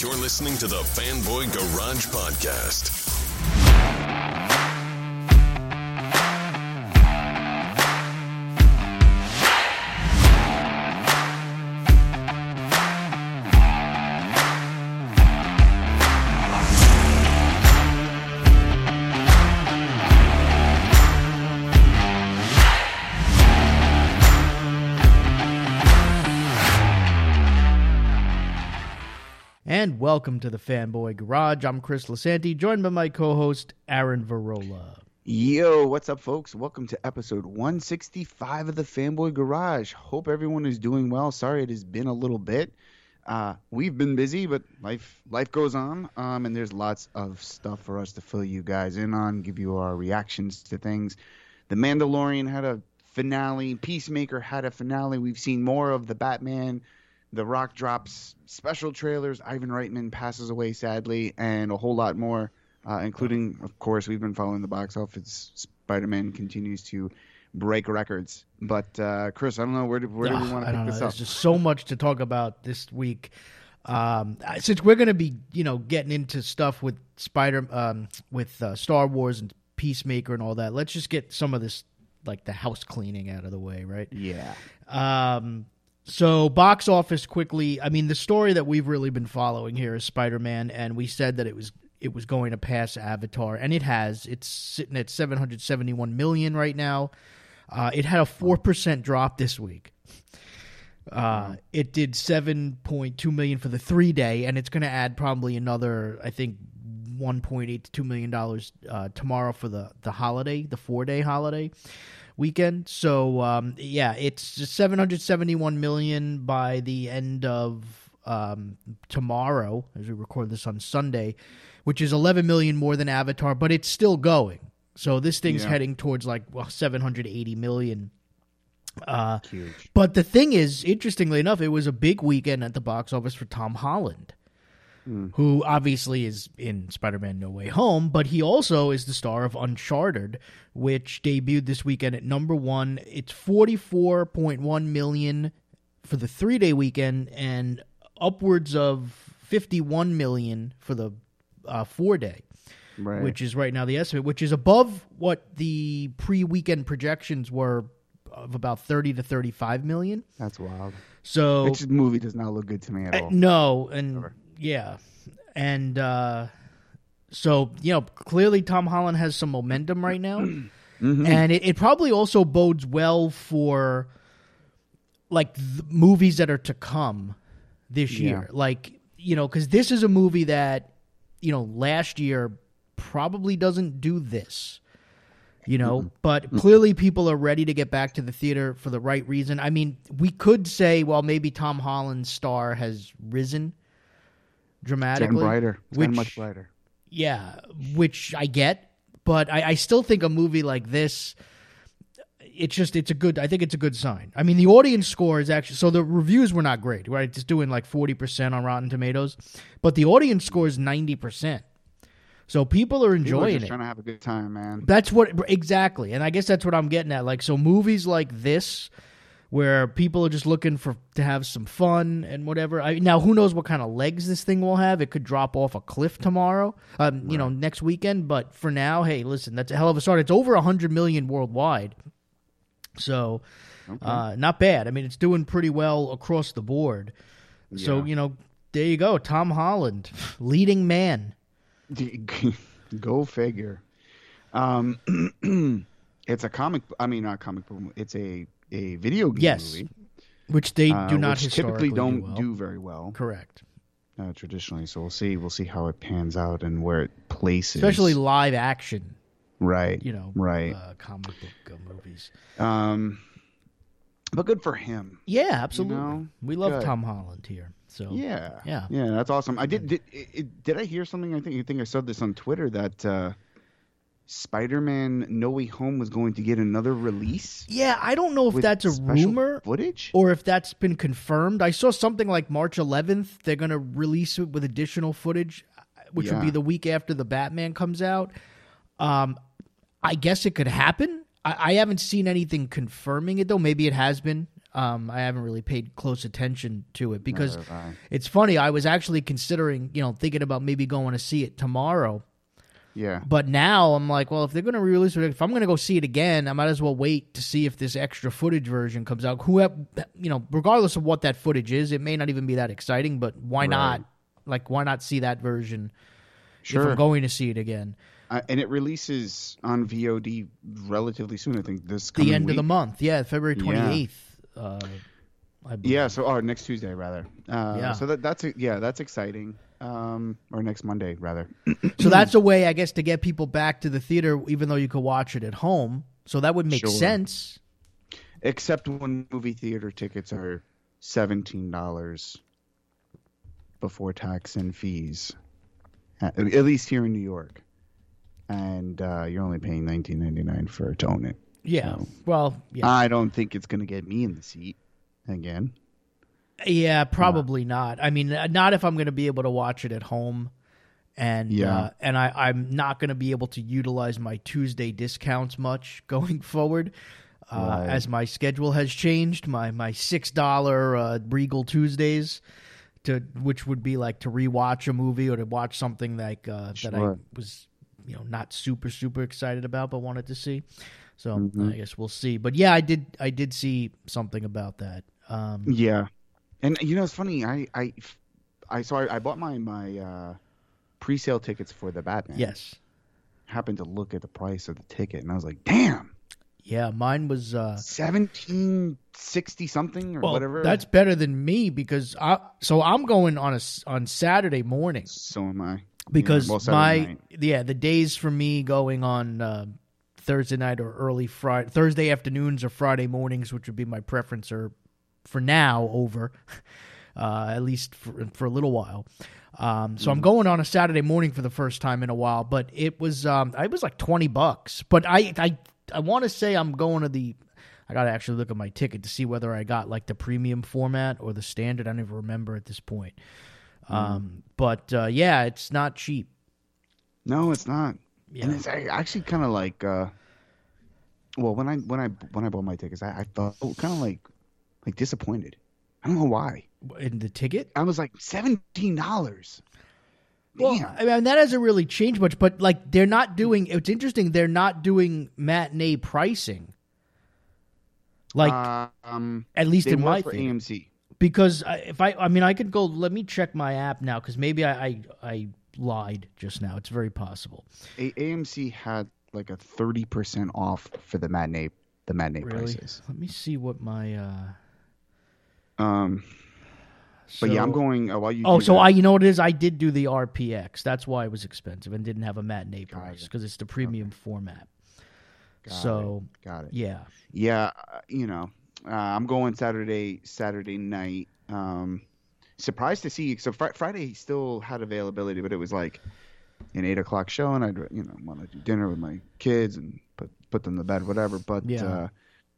You're listening to the Fanboy Garage Podcast. Welcome to the Fanboy Garage. I'm Chris Lasanti, joined by my co-host Aaron Varola. Yo, what's up, folks? Welcome to episode 165 of the Fanboy Garage. Hope everyone is doing well. Sorry it has been a little bit. Uh, we've been busy, but life life goes on, um, and there's lots of stuff for us to fill you guys in on, give you our reactions to things. The Mandalorian had a finale. Peacemaker had a finale. We've seen more of the Batman. The Rock drops special trailers. Ivan Reitman passes away sadly, and a whole lot more, uh, including, of course, we've been following the box office. Spider Man continues to break records. But uh, Chris, I don't know where do, where do we want to pick this There's up? There's just so much to talk about this week. Um, since we're going to be, you know, getting into stuff with Spider, um, with uh, Star Wars and Peacemaker and all that, let's just get some of this, like the house cleaning, out of the way, right? Yeah, Um, so box office quickly. I mean, the story that we've really been following here is Spider Man, and we said that it was it was going to pass Avatar, and it has. It's sitting at seven hundred seventy one million right now. Uh, it had a four percent drop this week. Uh, it did seven point two million for the three day, and it's going to add probably another, I think, one point eight to two million dollars uh, tomorrow for the the holiday, the four day holiday weekend. So um, yeah, it's seven hundred seventy one million by the end of um, tomorrow, as we record this on Sunday, which is eleven million more than Avatar, but it's still going. So this thing's Yeah. heading towards like well, seven hundred eighty million. Uh, huge. but the thing is, interestingly enough, it was a big weekend at the box office for Tom Holland, who obviously is in Spider Man No Way Home, but he also is the star of Uncharted, which debuted this weekend at number one. It's 44.1 million for the three day weekend and upwards of 51 million for the uh, four day Right. which is right now the estimate, which is above what the pre-weekend projections were of about 30 to 35 million. That's wild. So This movie does not look good to me at uh, all. no, and yeah, and uh, so you know clearly Tom Holland has some momentum right now, Mm-hmm. and it, it probably also bodes well for like movies that are to come this Yeah. year. Like you know, because this is a movie that you know last year probably doesn't do this. You know, but clearly people are ready to get back to the theater for the right reason. I mean, we could say, well, maybe Tom Holland's star has risen dramatically. getting brighter. It's which, getting much brighter. Yeah, which I get, but I, I still think a movie like this, it's just it's a good. I think it's a good sign. I mean, the audience score is actually so the reviews were not great, right? It's doing like forty percent on Rotten Tomatoes, but the audience score is ninety percent. So people are People are enjoying just it. trying to have a good time, man. That's what exactly, and I guess that's what I'm getting at. Like, so movies like this, where people are just looking for to have some fun and whatever. I, now, who knows what kind of legs this thing will have? It could drop off a cliff tomorrow, um, you know, next weekend. But for now, hey, listen, that's a hell of a start. It's over hundred million worldwide, so uh, not bad. I mean, it's doing pretty well across the board. So you know, there you go, Tom Holland, leading man. Go figure. Um, it's a comic. I mean, not comic book. It's a a video game Yes, movie. which they uh, do not typically don't do, well. do very well Correct. uh, traditionally. So we'll see. We'll see how it pans out and where it places. especially live action, right. you know, Right. uh, comic book uh, movies. Um, but good for him. Yeah, absolutely. know, we love good. Tom Holland here. So Yeah. Yeah. Yeah, that's awesome. I did. Did, it, did I hear something? I think. I think I said this on Twitter that uh, Spider-Man: No Way Home was going to get another release. yeah, I don't know if that's a rumor Footage. or if that's been confirmed. I saw something like March 11th. They're going to release it with additional footage, which would be the week after the Batman comes out. Um, I guess it could happen. I, I haven't seen anything confirming it though. Maybe it has been. Um, I haven't really paid close attention to it because Neither have I. it's funny. I was actually considering, you know, thinking about maybe going to see it tomorrow. Yeah. But now I'm like, well, if they're going to release it, if I'm going to go see it again, I might as well wait to see if this extra footage version comes out. Who, you know, regardless of what that footage is, it may not even be that exciting. But why Right. not? Like, why not see that version if Sure. I'm going to see it again? Uh, and it releases on VOD relatively soon. I think this The end of the month, yeah, February Yeah. 28th. Uh, I. Yeah. So, oh, next Tuesday rather. Uh, Yeah. So that that's yeah, that's exciting. Um, or next Monday rather. So that's a way, I guess, to get people back to the theater, even though you could watch it at home. So that would make Sure. sense. Except when movie theater tickets are seventeen dollars before tax and fees, at, least here in New York, and uh, you're only paying nineteen ninety nine for to own it. Yeah. So- Well, yeah. I don't think it's gonna get me in the seat again. Yeah, probably not. I mean, uh, not if I'm going to be able to watch it at home, and Yeah. uh, and I, I'm not going to be able to utilize my Tuesday discounts much going forward, uh, Right. as my schedule has changed. My my six dollar uh, Regal Tuesdays, to which would be like to rewatch a movie or to watch something like uh, that I was you know not super super excited about but wanted to see. So Mhm. I guess we'll see. But yeah, I did I did see something about that. Um, Yeah, and you know it's funny. I I I so I, I bought my my uh, pre-sale tickets for the Batman. yes. Happened to look at the price of the ticket, and I was like, "Damn, Yeah, mine was uh seventeen sixty something or well, whatever." that's better than me because I so I'm going on a on Saturday morning so am I. because well, my night. yeah, the days for me going on uh, Thursday night or early Friday Thursday afternoons or Friday mornings, which would be my preference are for now over. Uh, at least for, for a little while. Um, so Mm. I'm going on a Saturday morning for the first time in a while, but it was um, it was like twenty bucks. But I I I want to say I'm going to the. I gotta actually look at my ticket to see whether I got like the premium format or the standard. I don't even remember at this point. Mm. Um, but uh, yeah, it's not cheap. No, it's not. Yeah. And it's actually kind of like. uh Well, when I when I when I bought my tickets, I, I felt kind of like like disappointed. I don't know why. In the ticket, I was like seventeen dollars. well, Damn. I mean that hasn't really changed much. But like they're not doing. It's interesting. They're not doing matinee pricing. Like um, at least in my for theater. AMC. because I, if I, I mean, I could go. Let me check my app now because maybe I, I, I lied just now. It's very possible. A- AMC had like a thirty percent off for the matinee the matinee Really? prices. Let me see what my. uh Um, but yeah, I'm going. Uh, while you Oh, so that- I, you know what it is? I did do the RPX. That's why it was expensive and didn't have a matinee price it. because it's the premium format. Got so it, got it. yeah, Yeah, uh, you know, uh, I'm going Saturday Saturday night. Um, surprised to see. So fr- Friday still had availability, but it was like an eight o'clock show, and I'd you know want to do dinner with my kids and put put them to bed, whatever. But Yeah. uh,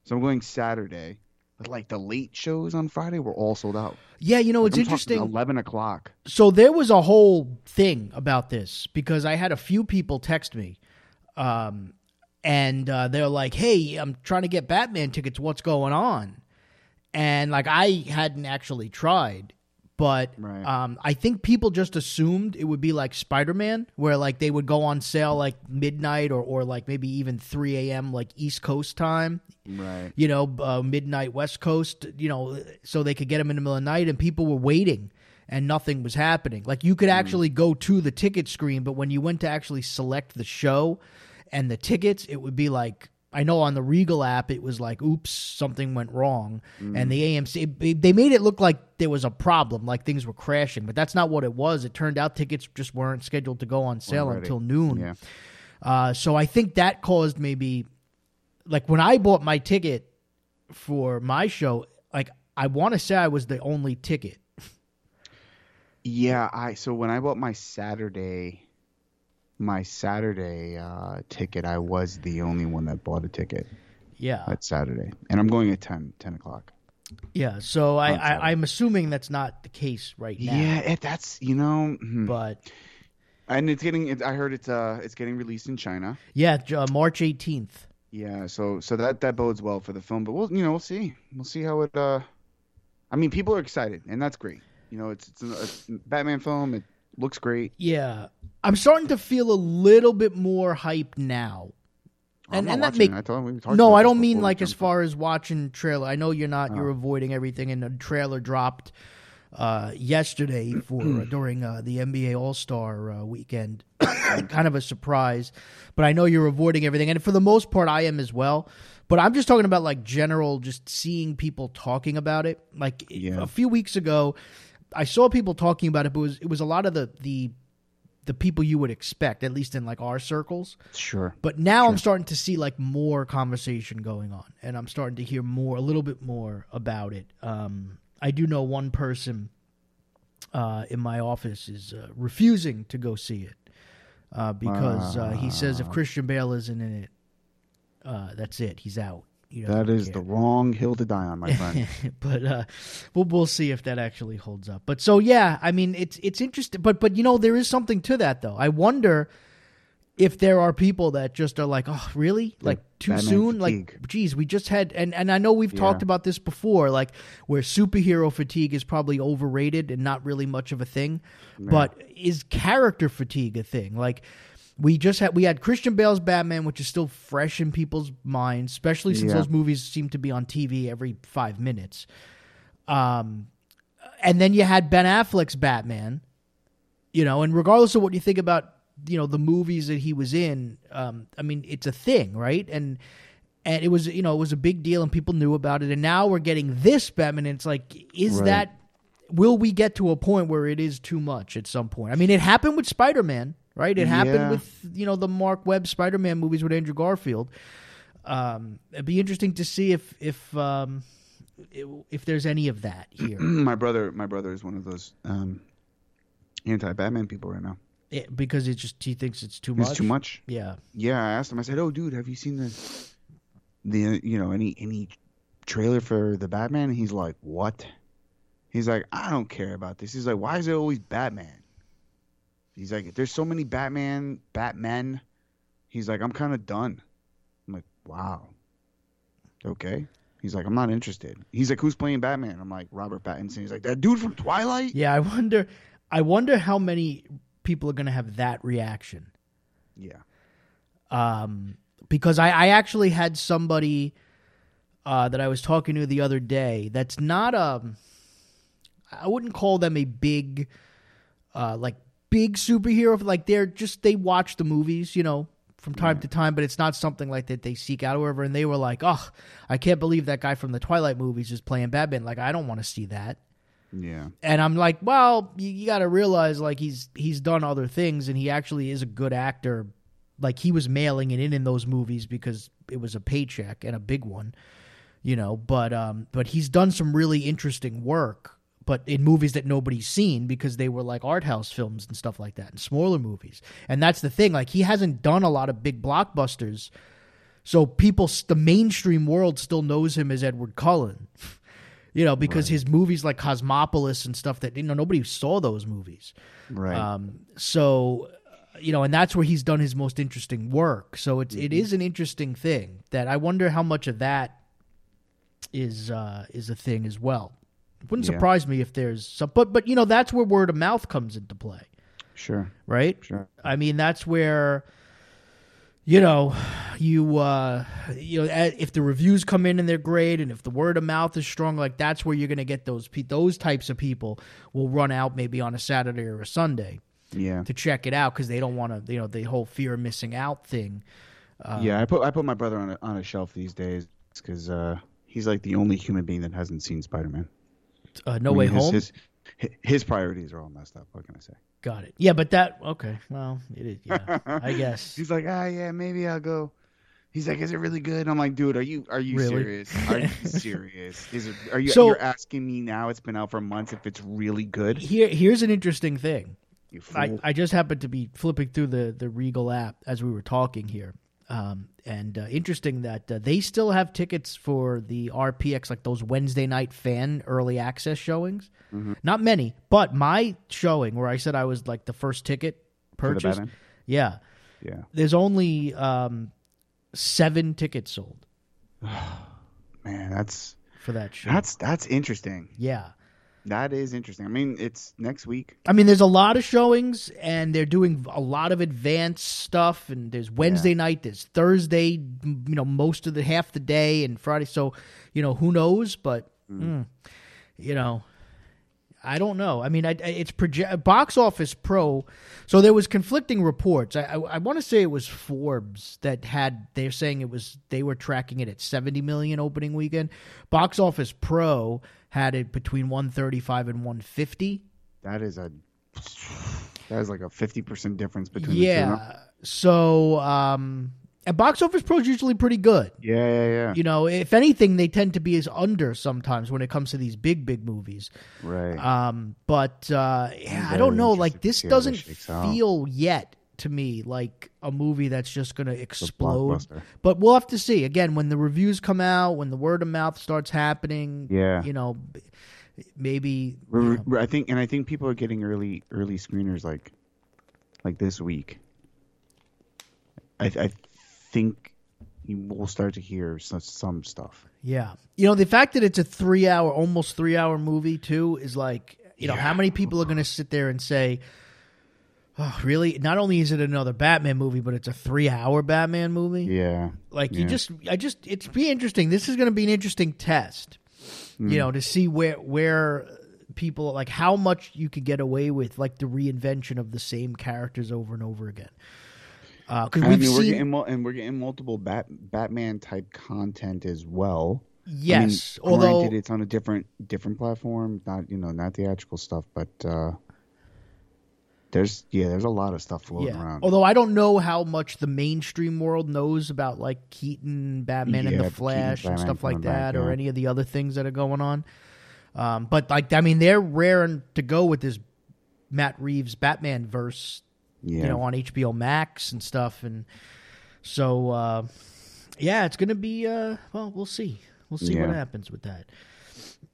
so I'm going Saturday. Like the late shows on Friday were all sold out. yeah. You know, Like, it's I'm interesting. Eleven o'clock. so there was a whole thing about this because I had a few people text me, um, and uh, they're like, "Hey, I'm trying to get Batman tickets. What's going on?" And like, I hadn't actually tried, but Right. um, I think people just assumed it would be like Spider Man, where like they would go on sale like midnight or or like maybe even three a.m. like East Coast time Right. you know, uh, midnight West Coast, you know, so they could get them in the middle of the night, and people were waiting, and nothing was happening. Like you could actually go to the ticket screen, but when you went to actually select the show and the tickets, it would be like. I know on the Regal app it was like, "Oops, something went wrong," and the AMC they made it look like there was a problem, like things were crashing, but that's not what it was. It turned out tickets just weren't scheduled to go on sale ready. until noon. Yeah. Uh, so I think that caused maybe, like when I bought my ticket for my show, like I want to say I was the only ticket. Yeah, I so when I bought my Saturday my Saturday uh, ticket, I was the only one that bought a ticket Yeah, that Saturday. And I'm going at 10, 10 o'clock. yeah. So I, I, I'm assuming that's not the case right now. Yeah, it, that's you know, hmm. But and it's getting. It, I heard it's uh, it's getting released in China. yeah, uh, March 18th. Yeah, so so that that bodes well for the film, but we'll you know we'll see we'll see how it. uh I mean, people are excited, and that's great. You know, it's it's a, it's a Batman film. It looks great. Yeah, I'm starting to feel a little bit more hype now. I'm And- and that make- I No, I don't mean like as far as watching trailer. I know you're not. You're Oh. avoiding everything, and the trailer dropped uh, yesterday for during uh, the NBA All Star uh, weekend. kind of a surprise, but I know you're avoiding everything, and for the most part, I am as well. But I'm just talking about like general, just seeing people talking about it. Like Yeah. a few weeks ago, I saw people talking about it, but it was it was a lot of the the the people you would expect, at least in like our circles. Sure. But now I'm starting to see like more conversation going on, and I'm starting to hear more, a little bit more about it. Um, I do know one person uh, in my office is uh, refusing to go see it uh, because uh, he says if Christian Bale isn't in it, uh, that's it. He's out. Doesn't That is care. the wrong hill to die on, my friend. but uh, we'll we'll see if that actually holds up. But so yeah, I mean it's it's interesting. But but you know there is something to that though. I wonder if there are people that just are like, oh really, like too Batman soon. fatigue. Like geez, we just had and and I know we've Yeah. talked about this before, like where superhero fatigue is probably overrated and not really much of a thing. But is character fatigue a thing? Like. We just had we had Christian Bale's Batman, which is still fresh in people's minds, especially since Yeah. those movies seem to be on TV every five minutes. Um, and then you had Ben Affleck's Batman, you know, and regardless of what you think about, you know, the movies that he was in, um, I mean, it's a thing, right? And and it was, you know, it was a big deal, and people knew about it. And now we're getting this Batman, and it's like, is Right. that? Will we get to a point where it is too much at some point? I mean, it happened with Spider Man, right? It happened Yeah. with you know the Mark Webb Spider Man movies with Andrew Garfield. Um, it'd be interesting to see if if um, if there's any of that here. my brother, my brother is one of those um, anti-Batman people right now. It- because it just he thinks it's too much. It's too much. Yeah, Yeah, I asked him. I said, "Oh, dude, have you seen the the you know any any trailer for the Batman?" And he's like, "What?" He's like, "I don't care about this." He's like, "Why is it always Batman?" He's like, "There's so many Batman, Batmen." He's like, "I'm kind of done." I'm like, "Wow, okay." He's like, "I'm not interested." He's like, "Who's playing Batman?" I'm like, "Robert Pattinson." He's like, "That dude from Twilight." yeah. I wonder. I wonder how many people are going to have that reaction. Yeah. um, because I, I actually had somebody uh, that I was talking to the other day that's not um I wouldn't call them a big uh, like big superhero like they're just they watch the movies you know from time to time but it's not something like that they seek out or whatever and they were like oh I can't believe that guy from the Twilight movies is playing Batman like I don't want to see that Yeah. and I'm like, well, you, you got to realize like he's he's done other things, and he actually is a good actor. Like he was mailing it in in those movies because it was a paycheck and a big one, you know. But um, but he's done some really interesting work, but in movies that nobody's seen because they were like art house films and stuff like that, and smaller movies. And that's the thing. Like he hasn't done a lot of big blockbusters, so people, the mainstream world, still knows him as Edward Cullen. You know, because his movies like Cosmopolis and stuff that you know nobody saw those movies. Right. Um, so, uh, you know, and that's where he's done his most interesting work. So it's it is an interesting thing that I wonder how much of that is uh, is a thing as well. It wouldn't Yeah. surprise me if there's some, but but you know that's where word of mouth comes into play, sure. right? Sure. I mean, that's where you know you uh you know if the reviews come in and they're great and if the word of mouth is strong like that's where you're going to get those pe- those types of people will run out maybe on a Saturday or a Sunday Yeah. to check it out cuz they don't want to you know the whole fear of missing out thing yeah, I put I put my brother on a, on a shelf these days because uh, he's like the only human being that hasn't seen Spider Man. Uh, No Way his, Home His, his priorities are all messed up. What can I say? got it yeah but that okay well it is yeah I guess He's like, ah, yeah, maybe I'll go. He's like, is it really good? I'm like, dude, are you are you Really? serious? Are you serious? Is it? Are you? So- you're asking me now? It's been out for months. If it's really good, here here's an interesting thing. I, I just happened to be flipping through the, the Regal app as we were talking here. Um, and uh, interesting that uh, they still have tickets for the RPX, like those Wednesday night fan early access showings. Mm-hmm. Not many, but my showing where I said I was like the first ticket purchase. Yeah. yeah. There's only um, seven tickets sold Man, that's for that show. that's that's interesting. yeah. That is interesting. I mean, it's next week. I mean, there's a lot of showings, and they're doing a lot of advanced stuff. And there's Wednesday night, there's Thursday, you know, most of the half the day, and Friday. So, you know, who knows? But, mm, you know, I don't know. I mean, I, it's proje- box office pro. So there was conflicting reports. I, I, I want to say it was Forbes that had. They're saying it was they were tracking it at 70 million opening weekend. Box office pro had it between 135 and 150. That is a that is like a fifty percent difference between the two. Yeah. So, um, and box office pro is usually pretty good. Yeah, yeah, yeah. You know, if anything, they tend to be as under sometimes when it comes to these big, big movies. right. Um, but uh, yeah, I don't know. Like this see how this doesn't shakes out. feel yet to me like a movie that's just going to explode. But we'll have to see. Again, when the reviews come out, when the word of mouth starts happening. Yeah. You know, maybe. You know, I think, and I think people are getting early early screeners like like this week. I, I think you will start to hear some, some stuff. Yeah. You know, the fact that it's a three hour, almost three hour movie, too, is like, you know, how many people are going to sit there and say, oh, really? Not only is it another Batman movie, but it's a three hour Batman movie? Yeah. Like, you Yeah. just, I just, it's be interesting. This is going to be an interesting test, Mm. you know, to see where, where people, like, how much you could get away with, like, the reinvention of the same characters over and over again. Because I we've mean, we're seen. getting and we're getting multiple Bat Batman type content as well. yes. I mean, although. granted, it's on a different different platform, not you know, not theatrical stuff, but uh there's yeah, there's a lot of stuff floating around. Although I don't know how much the mainstream world knows about like Keaton, Batman, and the Flash and Batman stuff like coming back, that, or yeah. any of the other things that are going on. Um, but like, I mean, they're raring to go with this Matt Reeves Batman verse, yeah, you know, on HBO Max and stuff, and so uh, yeah, it's gonna be. Uh, well, we'll see. We'll see what happens with that.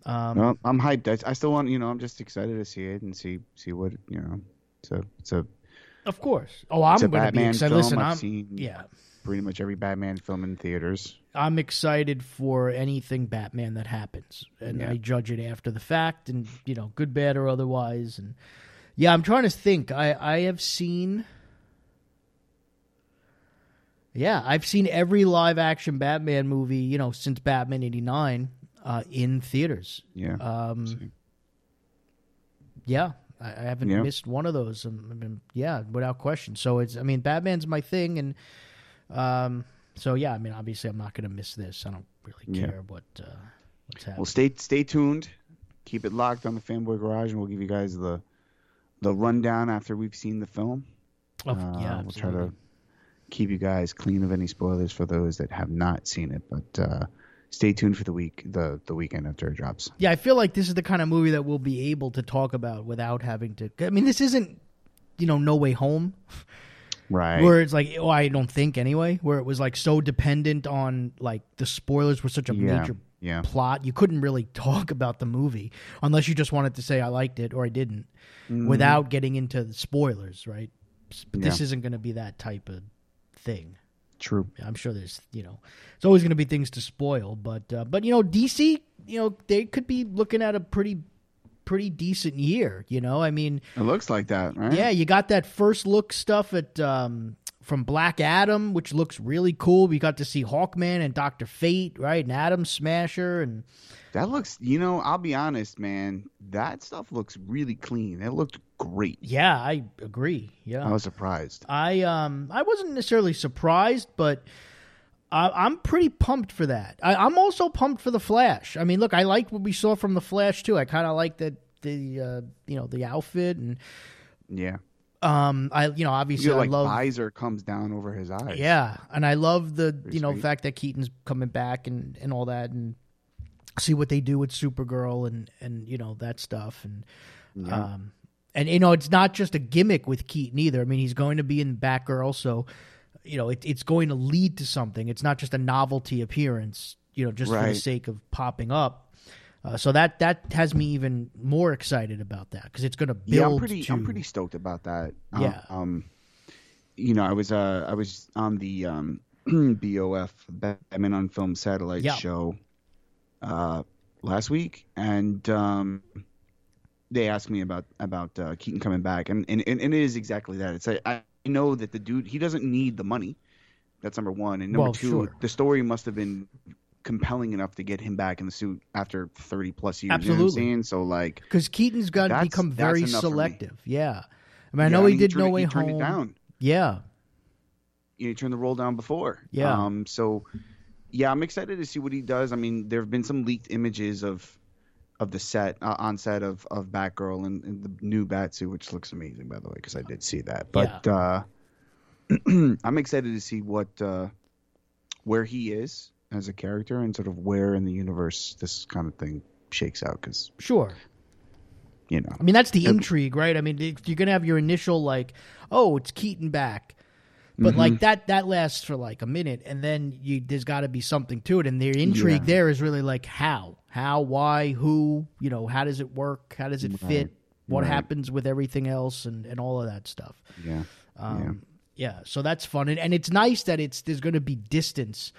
Um, I'm hyped. I, I still want you know, I'm just excited to see it and see see what you know. It's a it's a of course. Oh, I'm a gonna be excited. film. Listen, I've I'm seen yeah. pretty much every Batman film in theaters. I'm excited for anything Batman that happens, and Yeah. I judge it after the fact, and you know, good, bad, or otherwise. And yeah, I'm trying to think. I I have seen. Yeah, I've seen every live action Batman movie, you know, since Batman '89 uh, in theaters. Yeah. Um, yeah, I, I haven't Yeah. missed one of those. I mean, yeah, without question. So it's, I mean, Batman's my thing, and um, so yeah, I mean, obviously, I'm not going to miss this. I don't really Yeah. care what uh, what's happening. Well, stay stay tuned. Keep it locked on the Fanboy Garage, and we'll give you guys the the rundown after we've seen the film. Oh, Uh, yeah, we'll try to keep you guys clean of any spoilers for those that have not seen it. But uh, stay tuned for the week the the weekend after it drops. Yeah, I feel like this is the kind of movie that we'll be able to talk about without having to. I mean, this isn't, you know, No Way Home, Right. where it's like, oh, I don't think anyway, where it was like so dependent on like the spoilers were such a yeah. major Yeah. plot. You couldn't really talk about the movie unless you just wanted to say I liked it or I didn't, without getting into the spoilers, right? But this Mm-hmm. Yeah. isn't going to be that type of thing. True. I'm sure there's, you know, it's always going to be things to spoil, but uh, but you know, DC, you know, they could be looking at a pretty pretty decent year. You know, I mean, It looks like that, right? yeah, you got that first look stuff at um, from Black Adam, which looks really cool. We got to see Hawkman and Doctor Fate, right, and Atom Smasher, and That looks. You know, I'll be honest, man. That stuff looks really clean. It looked great. yeah, I agree. Yeah, I was surprised. I um I wasn't necessarily surprised, but I, I'm pretty pumped for that. I, I'm also pumped for the Flash. I mean, look, I liked what we saw from the Flash too. I kind of like that the uh, you know the outfit and Yeah. Um I you know obviously You obviously feel I like love visor comes down over his eyes. yeah, and I love the Pretty you know sweet. fact that Keaton's coming back and and all that and see what they do with Supergirl and and you know that stuff and Yeah. um and you know it's not just a gimmick with Keaton either. I mean he's going to be in Batgirl, so you know it, it's going to lead to something. It's not just a novelty appearance, you know, just for the sake of popping up. Uh, so that that has me even more excited about that because it's going to build. yeah, I'm pretty. to, I'm pretty stoked about that. Um, Yeah. Um, you know, I was uh, I was on the um, BOF Batman on Film Satellite Yeah. show uh, last week, and um, they asked me about about uh, Keaton coming back, and, and and it is exactly that. It's I know that the dude he doesn't need the money. That's number one, and number Well, two, sure. the story must have been compelling enough to get him back in the suit after 30 plus years. You know what I'm Absolutely. saying? So like, Because Keaton's got to become very enough for me. selective. Yeah. I mean, I yeah, know he did No it- Way he turned it down. Yeah. you know, he turned the roll down before. Yeah. Um. So, yeah, I'm excited to see what he does. I mean, there have been some leaked images of of the set uh, on set of of Batgirl and, and the new Batsuit, which looks amazing, by the way, because I did see that. But uh, I'm excited to see what uh, where he is as a character and sort of where in the universe this kind of thing shakes out. Because Sure. you know, I mean, that's the intrigue, right? I mean, if you're gonna have your initial like, oh, it's Keaton back, but Mm-hmm. like that that lasts for like a minute, and then you there's got to be something to it, and the intrigue Yeah. there is really like how, how, why, who, you know, how does it work, how does it fit, what Right. happens with everything else, and and all of that stuff. yeah, Um, yeah. so that's fun, and, and it's nice that it's there's going to be distance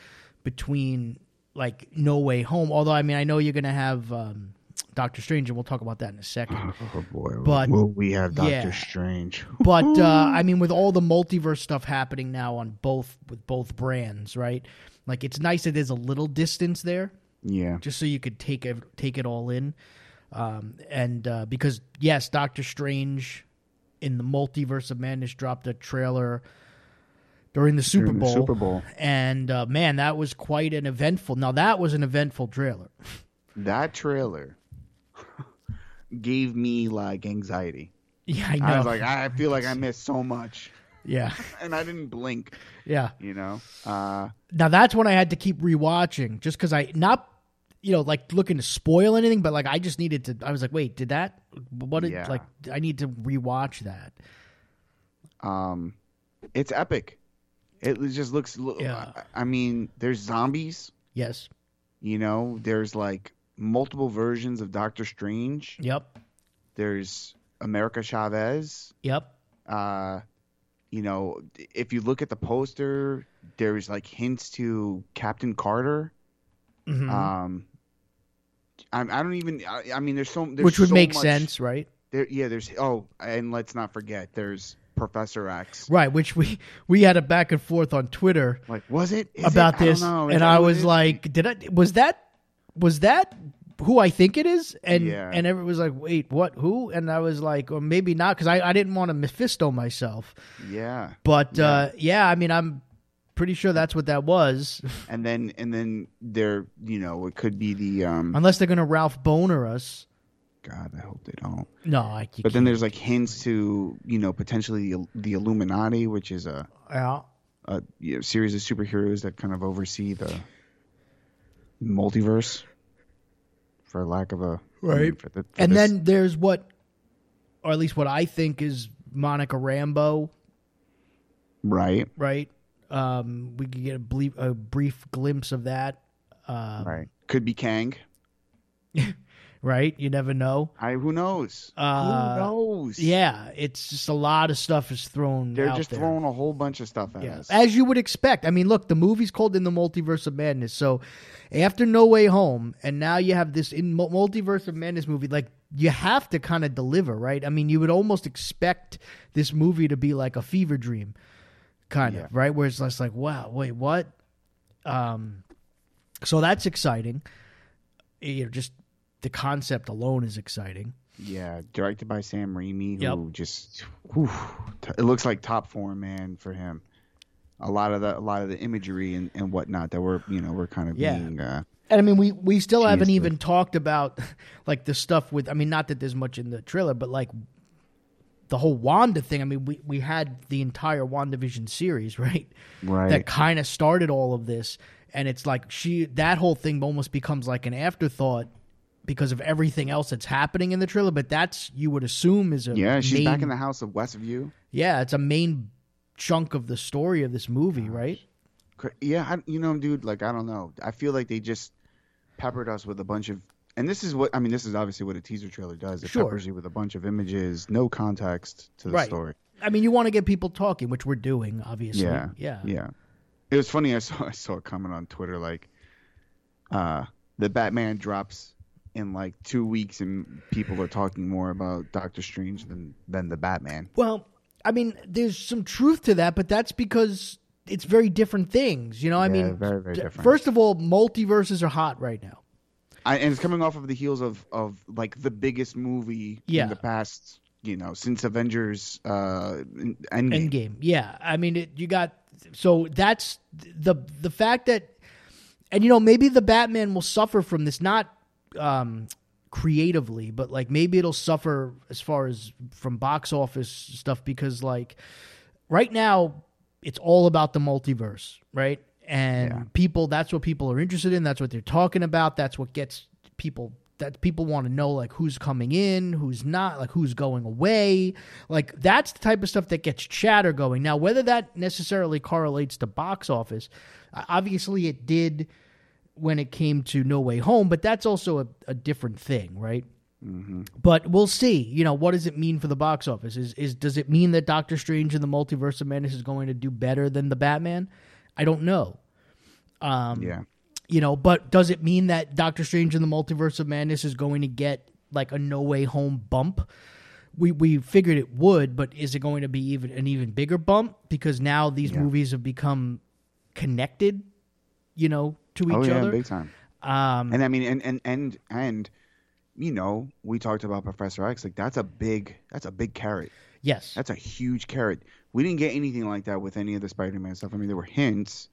between like No Way Home. Although I mean, I know you're going to have um, Doctor Strange, and we'll talk about that in a second. oh boy, But- will we have Doctor yeah. Strange? But uh, I mean, with all the multiverse stuff happening now on both with both brands, right? Like it's nice that there's a little distance there, Yeah, just so you could take it take it all in. Um, and uh, because yes, Doctor Strange in the Multiverse of Madness dropped a trailer during the Super During the Bowl. Super Bowl. and uh, man, that was quite an eventful. Now that was an eventful trailer. that trailer gave me like anxiety. Yeah, I know. I was like, I feel like I missed so much, yeah, and I didn't blink. yeah. You know, uh, Now that's when I had to keep rewatching, just because I not, you know, like looking to spoil anything, but like I just needed to. I was like, wait, did that? What did Yeah. like? I need to rewatch that. um, it's epic. It just looks. Yeah. I mean, there's zombies. Yes. You know, there's like multiple versions of Doctor Strange. Yep. There's America Chavez. Yep. Uh, you know, if you look at the poster, there's like hints to Captain Carter. Mhm. Um, I, I don't even. I, I mean, there's so there's Which would so make much- sense, right? There, yeah, there's. Oh, and let's not forget, there's Professor X. Right. Which we we had a back and forth on Twitter Like, was it about it? I this, know. And I it was like, did I? Was that? Was that? Who I think it is, and Yeah. and everyone was like, "Wait, what? Who?" And I was like, "Or maybe not," because I, I didn't want to Mephisto myself. yeah. But uh, yeah, I mean, I'm pretty sure that's what that was, And then, and then there, you know, it could be the. um unless they're gonna Ralph Bohner us. God, I hope they don't. No, I. But then there's like hints to, you know, potentially the, the Illuminati, which is a, yeah, a you know, series of superheroes that kind of oversee the multiverse, for lack of a Right. mean, for the- for and this- then there's what, or at least what I think is Monica Rambeau, right, right? Um, we could get a, ble- a brief glimpse of that. Um, right, could be Kang. right? You never know. I who knows? Uh, who knows? Yeah, it's just a lot of stuff is thrown. they're just there. throwing a whole bunch of stuff at Yeah, us. as you would expect. I mean, look, the movie's called In the Multiverse of Madness. So after No Way Home, and now you have this in Multiverse of Madness movie, like you have to kind of deliver, right? I mean, you would almost expect this movie to be like a fever dream, kind Yeah. of, right? Where it's just like, wow, wait, what? Um, so that's exciting. You know, just the concept alone is exciting. Yeah, directed by Sam Raimi, who Yep. just whew, it looks like top form, man, for him. A lot of the a lot of the imagery and, and whatnot that we're you know we're kind of Yeah. being uh, And I mean, we we still haven't even talked about like the stuff with. I mean, not that there's much in the trailer, but like the whole Wanda thing. I mean, we we had the entire WandaVision series, right? right. That kind of started all of this, and it's like she that whole thing almost becomes like an afterthought because of everything else that's happening in the trailer. But that's you would assume is a yeah, she's back in the house of Westview. yeah, it's a main chunk of the story of this movie, right? Yeah, I, you know, dude, like I don't know. I feel like they just peppered us with a bunch of, and this is what I mean. This is obviously what a teaser trailer does. It Sure. peppers you with a bunch of images, no context to the Right. story. I mean, you want to get people talking, which we're doing, obviously. Yeah, yeah. yeah. It was funny. I saw I saw a comment on Twitter like, uh, the Batman drops in like two weeks, and people are talking more about Doctor Strange than than the Batman. Well, I mean, there's some truth to that, but that's because it's very different things. You know, I Yeah, mean, very, very different. First of all, multiverses are hot right now. I, and it's coming off of the heels of of like the biggest movie Yeah. in the past, you know, since Avengers uh Endgame. Endgame. Yeah, I mean, it, you got so that's the the fact that, and you know, maybe the Batman will suffer from this, not um, creatively, but like maybe it'll suffer as far as from box office stuff because like right now it's all about the multiverse, right? And Yeah. people, that's what people are interested in. That's what they're talking about. That's what gets people. That people want to know, like who's coming in, who's not, like who's going away. Like that's the type of stuff that gets chatter going. Now, whether that necessarily correlates to box office, obviously it did when it came to No Way Home, but that's also a, a different thing, right? But we'll see. You know, what does it mean for the box office? Is is does it mean that Doctor Strange and the Multiverse of Madness is going to do better than the Batman? I don't know. Um, yeah. You know, but does it mean that Doctor Strange and the Multiverse of Madness is going to get like a No Way Home bump? We we figured it would, but is it going to be even an even bigger bump because now these Yeah. movies have become connected, you know, to each Oh yeah, other? big time. Um, And I mean, and and and and you know, we talked about Professor X. Like that's a big that's a big carrot. yes, That's a huge carrot. We didn't get anything like that with any of the Spider-Man stuff. I mean, there were hints,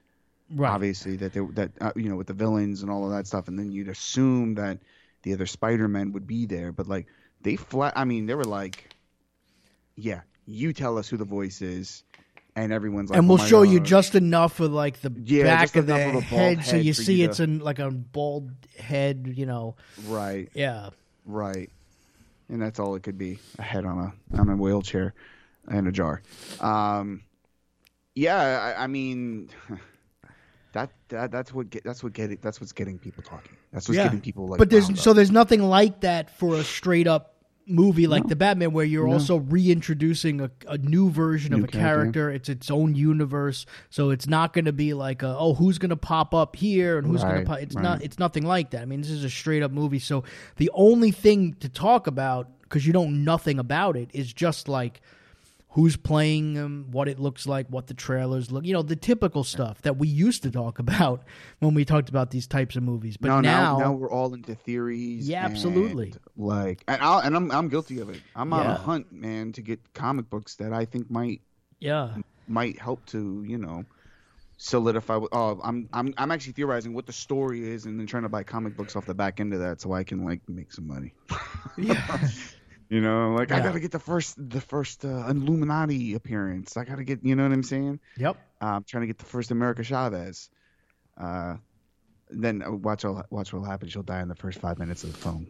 right. obviously, that they, that uh, you know with the villains and all of that stuff, and then you'd assume that the other Spider-Man would be there. But like they flat, I mean, they were like, yeah, you tell us who the voice is, and everyone's like, and oh we'll my show you just enough of like the Yeah, back of the of bald head, so you see you it's to- in like a bald head. You know, right. yeah, Right. And that's all it could be. A head on a on a wheelchair and a jar. Um yeah, I, I mean that, that that's what get, that's what get that's what's getting people talking. That's what's yeah. getting people like but there's so up. there's nothing like that for a straight up movie like No. the Batman, where you're No. also reintroducing a, a new version New of a character. character. It's its own universe, so it's not going to be like, a, oh, who's going to pop up here and who's going to pop. It's right. not. It's nothing like that. I mean, this is a straight up movie. So the only thing to talk about because you don't know nothing about it is just like who's playing them, what it looks like, what the trailers look, you know, the typical stuff that we used to talk about when we talked about these types of movies. But no, now, now, now we're all into theories. Yeah, absolutely. and, Like, and, I'll, and I'm I'm guilty of it. I'm on Yeah. a hunt, man, to get comic books that I think might yeah, might help to you know solidify oh I'm I'm I'm actually theorizing what the story is and then trying to buy comic books off the back end of that so I can like make some money. yeah, You know, like I got to get the first the first uh, Illuminati appearance. I got to get, you know what I'm saying? yep. Uh, I'm trying to get the first America Chavez. Uh then uh, watch what watch what'll happen. She'll die in the first 5 minutes of the film.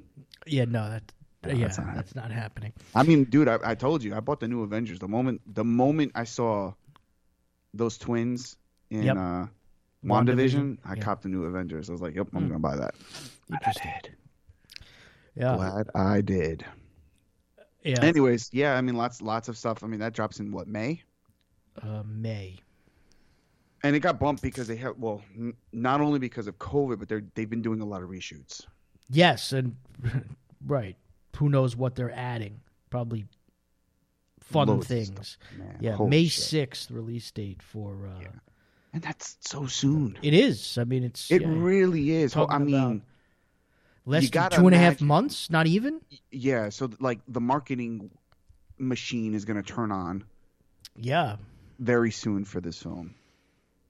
Yeah, no, that. No, yeah, that's not that's not happening. I mean, dude, I, I told you, I bought the new Avengers. The moment the moment I saw those twins in Yep. uh WandaVision, WandaVision, I yeah. copped the new Avengers. I was like, yep, I'm Hmm. gonna buy that. Interesting. I did. Yeah, Glad I did. Yeah. Anyways, yeah, I mean, lots lots of stuff. I mean, that drops in what May, Uh, May. and it got bumped because they have well, n- not only because of COVID, but they're they've been doing a lot of reshoots. Yes, and right. Who knows what they're adding? Probably fun Loads things. Man, Yeah, May sixth release date for. Uh, and that's so soon. It is. I mean, it's It yeah, really is. I mean. about- less than two and a half imagine- months. Not even. Yeah, so like the marketing machine is going to turn on Yeah, very soon for this film.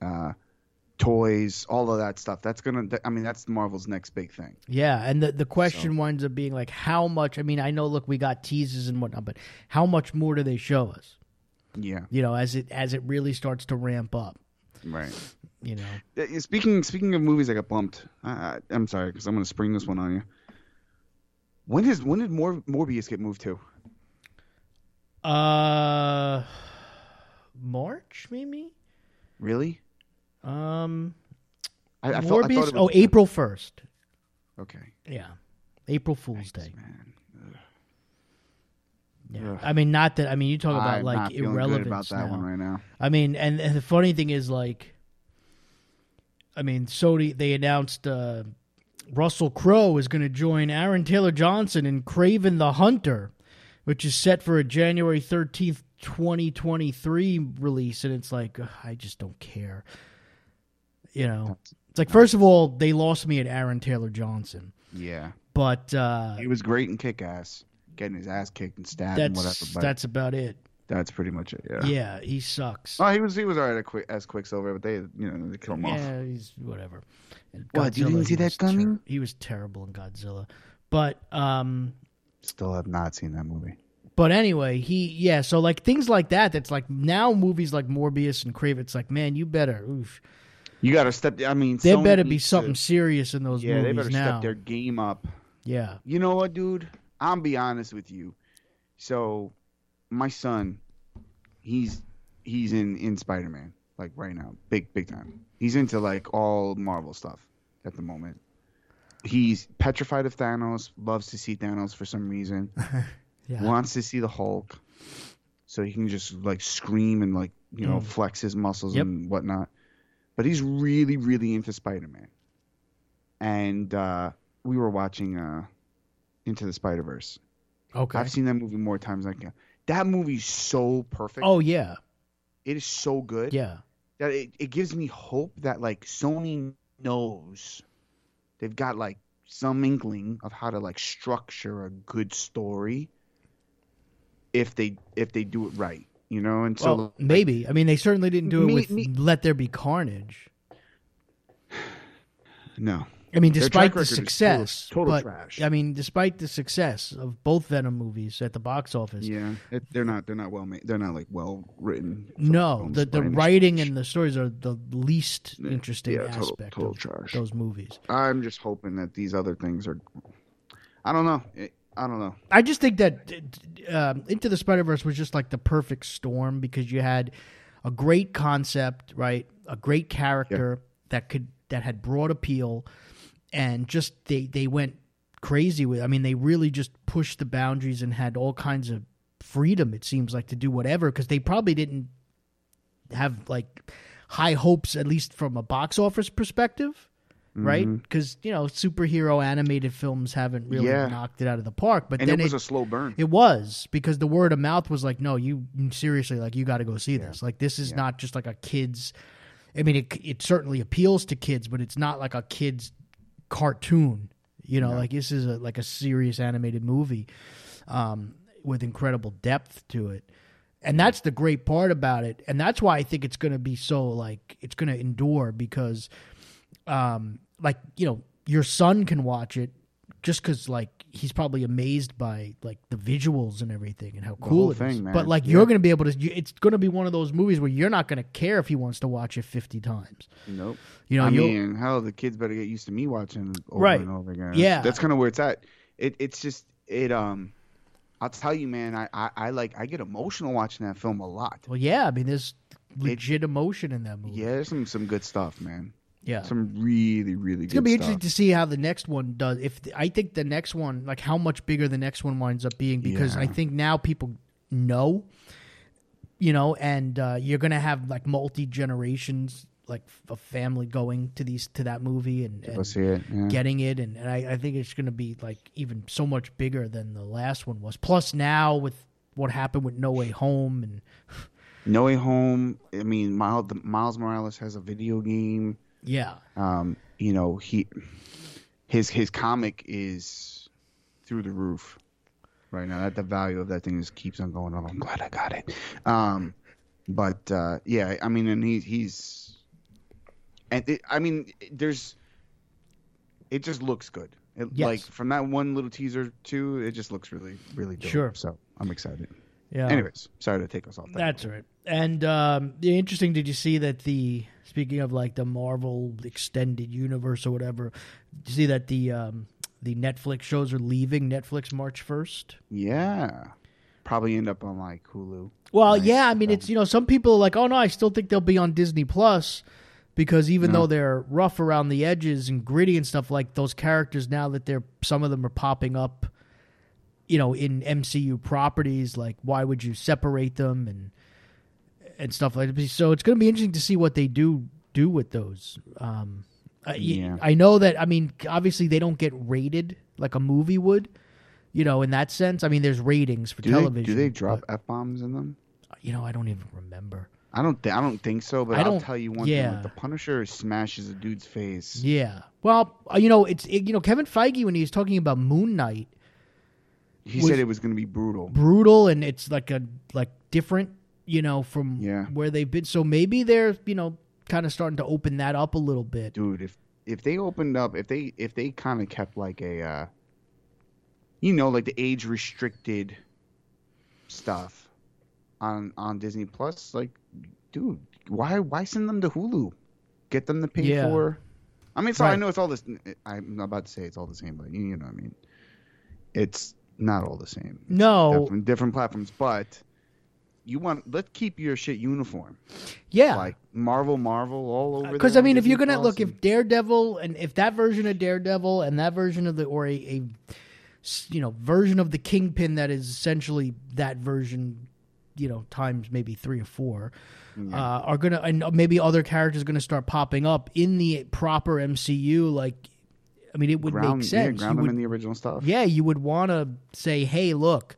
Uh, toys, all of that stuff. That's gonna. I mean, that's Marvel's next big thing. yeah. And the the question winds up being like, how much? I mean, I know. Look, we got teases and whatnot, but how much more do they show us? Yeah, You know, as it as it really starts to ramp up. right. You know. Uh, Speaking speaking of movies that got bumped, I, I, I'm sorry because I'm gonna spring this one on you. When is when did Mor- Morbius get moved to? Uh, March maybe. Really? Um, I, I, felt, I Morbius. thought it oh, April first. Okay. Yeah, April Fool's Day. Man. Yeah. Ugh. I mean, not that. I mean, you talk about I'm like irrelevant about that now. one right now. I mean, and, and the funny thing is, like, I mean, Sony they announced uh, Russell Crowe is going to join Aaron Taylor Johnson in Kraven the Hunter, which is set for a January thirteenth, twenty twenty three release, and it's like ugh, I just don't care. You know, it's like first of all they lost me at Aaron Taylor Johnson, Yeah, but uh, he was great in Kick Ass, getting his ass kicked and stabbed and whatever. But that's about it. That's pretty much it. Yeah. Yeah, he sucks. Oh, he was he was alright at quick, as Quicksilver, but they you know they killed him off. Yeah, he's whatever. And What, you didn't see that was coming? he was terrible in Godzilla, but um, Still have not seen that movie. but anyway, he yeah. So like things like that. That's like now movies like Morbius and Kraven. It's like man, you better. Oof, You got to step. I mean, there Sony better be needs to- something serious in those movies. Yeah, they better now. step their game up. Yeah, You know what, dude? I'm be honest with you. So, my son, he's he's in in Spider Man like right now, big big time. He's into like all Marvel stuff at the moment. He's petrified of Thanos. Loves to see Thanos for some reason. yeah. Wants to see the Hulk, so he can just like scream and like you know Mm. flex his muscles Yep. and whatnot. But he's really really into Spider Man, and uh, we were watching uh, Into the Spider Verse. Okay. I've seen that movie more times than I can. That movie's so perfect. oh yeah, It is so good yeah. that it, it gives me hope that like Sony knows they've got like some inkling of how to like structure a good story if they if they do it right, you know. And so well, maybe. I mean, they certainly didn't do it with me- Let There Be Carnage. no, I mean, despite the is total- success, total but trash. I mean, despite the success of both Venom movies at the box office, yeah, it, they're not they're not well made. They're not like well written. no, the the writing and the stories are the least Yeah, interesting yeah, aspect total of trash. those movies. I'm just hoping that these other things are. I don't know. It, I don't know. I just think that um, Into the Spider Verse was just like the perfect storm because you had a great concept, right? A great character that could that had broad appeal, and just they they went crazy with. I mean, they really just pushed the boundaries and had all kinds of freedom. It seems like to do whatever because they probably didn't have like high hopes, at least from a box office perspective. Right, mm-hmm. because you know superhero animated films haven't really Yeah. knocked it out of the park. But And then it was it, a slow burn. it was because the word of mouth was like, no, you seriously, like, you got to go see this. Like, this is not just like a kid's. I mean, it it certainly appeals to kids, but it's not like a kid's cartoon. You know, like this is a like a serious animated movie um, with incredible depth to it. And that's the great part about it, and that's why I think it's going to be so like it's going to endure because, um, like you know, your son can watch it just because like he's probably amazed by like the visuals and everything and how cool it is. thing, man. But like Yeah. you're going to be able to, you, it's going to be one of those movies where you're not going to care if he wants to watch it fifty times. Nope. You know, I mean, hell, the kids better get used to me watching over Right. and over again. Yeah. that's kind of where it's at. It it's just it um, I'll tell you, man, I, I I like I get emotional watching that film a lot. well, yeah. I mean, there's legit emotion in that movie. Yeah, there's some some good stuff, man. Yeah. Some really really It's good gonna be stuff. interesting to see how the next one does. If I think the next one, like how much bigger the next one winds up being, because Yeah. I think now people know, you know, and uh, you're gonna have like multi generations, like a family going to these to that movie and, and see it. Yeah. getting it, and, and I, I think it's gonna be like even so much bigger than the last one was. Plus now with what happened with No Way Home and No Way Home. I mean, Miles Miles Morales has a video game. Yeah, Um, you know he his his comic is through the roof right now. That the value of that thing just keeps on going up. I'm glad I got it. Um, but uh, yeah, I mean, and he, he's and it, I mean, there's it just looks good. It, Yes. Like from that one little teaser too, it just looks really really dope. Sure. So I'm excited. yeah. Anyways, sorry to take us off. That. That's right. And um, interesting. Did you see that the speaking of like the Marvel extended universe or whatever? Did you see that the um, the Netflix shows are leaving Netflix March first? Yeah, probably end up on like Hulu. Well, Nice. yeah. I mean, it's you know some people are like, oh no, I still think they'll be on Disney Plus because even No. though they're rough around the edges and gritty and stuff like those characters now that they're some of them are popping up, you know, in MCU properties. Like, why would you separate them and and stuff like that? So it's going to be interesting to see what they do do with those. Um, Yeah. I know that. I mean, obviously they don't get rated like a movie would. You know, in that sense. I mean, there's ratings for Do they, television. do they drop f bombs in them? you know, I don't even remember. I don't. Th- I don't think so. But I I'll tell you one yeah. thing: like, the Punisher smashes a dude's face. Yeah. Well, uh, you know, it's it, you know Kevin Feige when he was talking about Moon Knight, He said it was going to be brutal. brutal and it's like a like different, you know, from Yeah. where they've been. So maybe they're you know kind of starting to open that up a little bit. dude if if they opened up if they if they kind of kept like a uh you know like the age restricted stuff on on disney plus like dude why why send them to hulu get them to pay Yeah. for i mean so i know it's all this i'm about to say it's all the same but you, you know what i mean it's not all the same No. different, different platforms but you want let's keep your shit uniform Yeah. like marvel marvel all over Because I mean, if you're gonna look, and- if Daredevil and if that version of Daredevil and that version of the or a, you know version of the Kingpin that is essentially that version, you know, times maybe three or four, uh, are gonna and maybe other characters are gonna start popping up in the proper MCU. Like, I mean, it would ground, make yeah, sense. ground You them would- in the original stuff yeah, you would want to say, "Hey, look,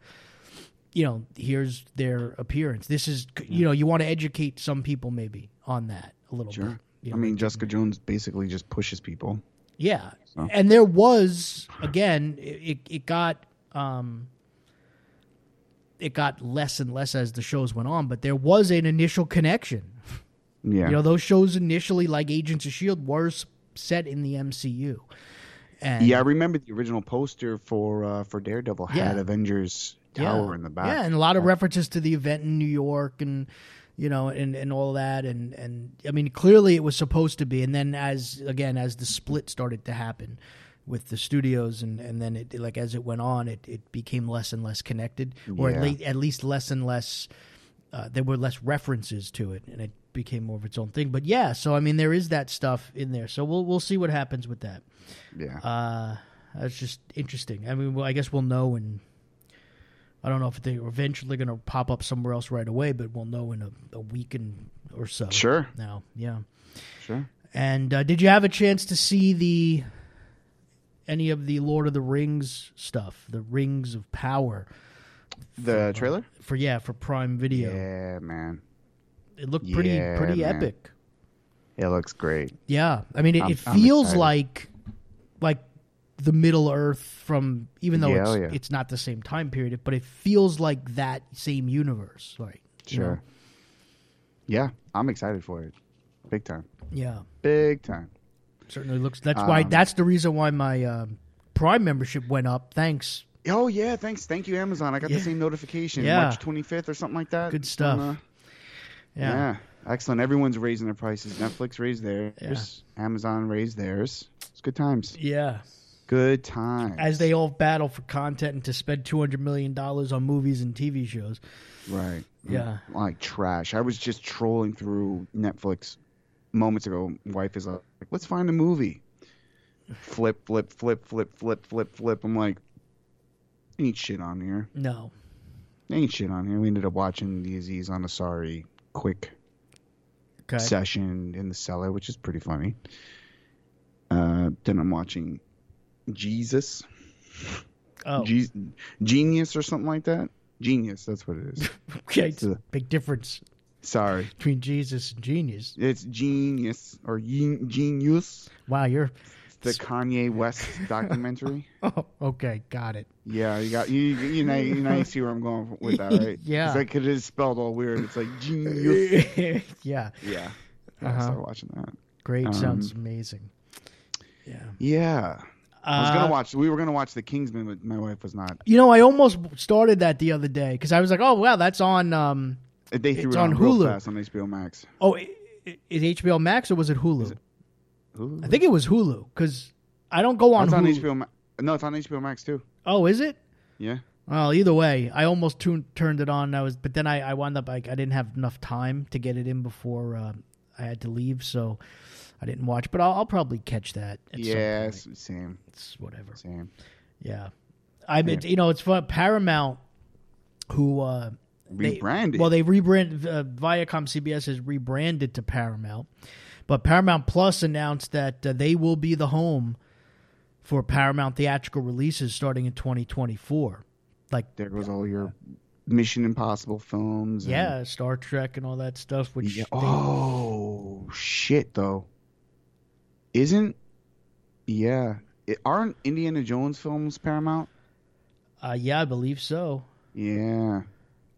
you know, here's their appearance. This is, you know, you want to educate some people maybe on that a little Sure. bit." you I mean, Jessica Jones basically just pushes people. yeah, So. and there was again, it it, it got um, it got less and less as the shows went on, but there was an initial connection. Yeah. You know, those shows initially, like Agents of Shield, were set in the MCU. And yeah, I remember the original poster for uh, for Daredevil had Yeah. Avengers Tower in the back. Yeah, and a lot of references to the event in New York and you know and and all that and and I mean clearly it was supposed to be and then as again as the split started to happen with the studios and and then it like as it went on it it became less and less connected or at, Yeah. least at least less and less uh, there were less references to it and it became more of its own thing but yeah so I mean there is that stuff in there so we'll we'll see what happens with that yeah. uh, that's just interesting. I mean, well, I guess we'll know in. I don't know if they're eventually going to pop up somewhere else right away, but we'll know in a, a week and or so. Sure. Now, yeah. Sure. And uh, did you have a chance to see the any of the Lord of the Rings stuff, the Rings of Power The trailer? for yeah for Prime Video? Yeah, man. It looked pretty Yeah, pretty man. epic. It looks great. Yeah, I mean, it, it feels excited. like like the Middle Earth from even though Yeah, it's oh, yeah. it's not the same time period, but it feels like that same universe, right? You Sure. know? Yeah, I'm excited for it. Big time. Yeah, Big time. certainly looks. That's why. Um, That's the reason why my um, Prime membership went up. Thanks. Oh yeah, thanks. Thank you, Amazon. I got Yeah. the same notification. Yeah. March 25th or something like that. Good stuff. on, uh, Yeah. yeah. Excellent. Everyone's raising their prices. Netflix raised theirs. Amazon raised theirs. It's good times. Yeah. Good time. As they all battle for content and to spend two hundred million dollars on movies and TV shows. Right. Yeah. Like trash. I was just trolling through Netflix moments ago. Wife is like, let's find a movie. Flip, flip, flip, flip, flip, flip, flip. I'm like, ain't shit on here. No. Ain't shit on here. We ended up watching the Aziz Ansari quick Okay. session in the cellar, which is pretty funny. Uh, then I'm watching Jesus, oh. Genius or something like that. Genius, that's what it is. okay. It's a big difference Sorry, between Jesus and genius. it's Genius or Gen- Genius, Wow, you're. the Kanye West documentary. Oh, okay, got it. Yeah, you got you. You know, you know, you see where I'm going with that, right? Yeah. it's like it is spelled all weird. It's like Genius. yeah, Yeah, yeah. I Uh-huh. started watching that. great. Um, Sounds amazing. Yeah. Yeah, I was gonna Uh, watch. We were gonna watch The Kingsman, but my wife was not. You know, I almost started that the other day because I was like, "Oh, wow, that's on." Um, They threw It's it on, on Hulu. fast on HBO Max. oh, i- i- is HBO Max or was it Hulu? it Hulu? I think it was Hulu because I don't go on it's on. HBO. Ma- no, it's on HBO Max too. Oh, is it? Yeah. Well, either way, I almost tuned, turned it on. I was, but then I, I wound up like I didn't have enough time to get it in before uh, I had to leave, so I didn't watch. But I'll, I'll probably catch that. At yeah, some point. same, it's whatever. same. Yeah, I mean, you know, it's fun. Paramount, who uh, they- Rebranded. well, they rebranded. Uh, Viacom CBS has rebranded to Paramount But Paramount Plus announced that uh, they will be the home for Paramount theatrical releases starting in 2024. Like There goes all your Mission Impossible films. and- yeah, Star Trek and all that stuff. Which Yeah. they- Oh shit! Though, isn't yeah? It, aren't Indiana Jones films Paramount? uh, yeah, I believe so. Yeah,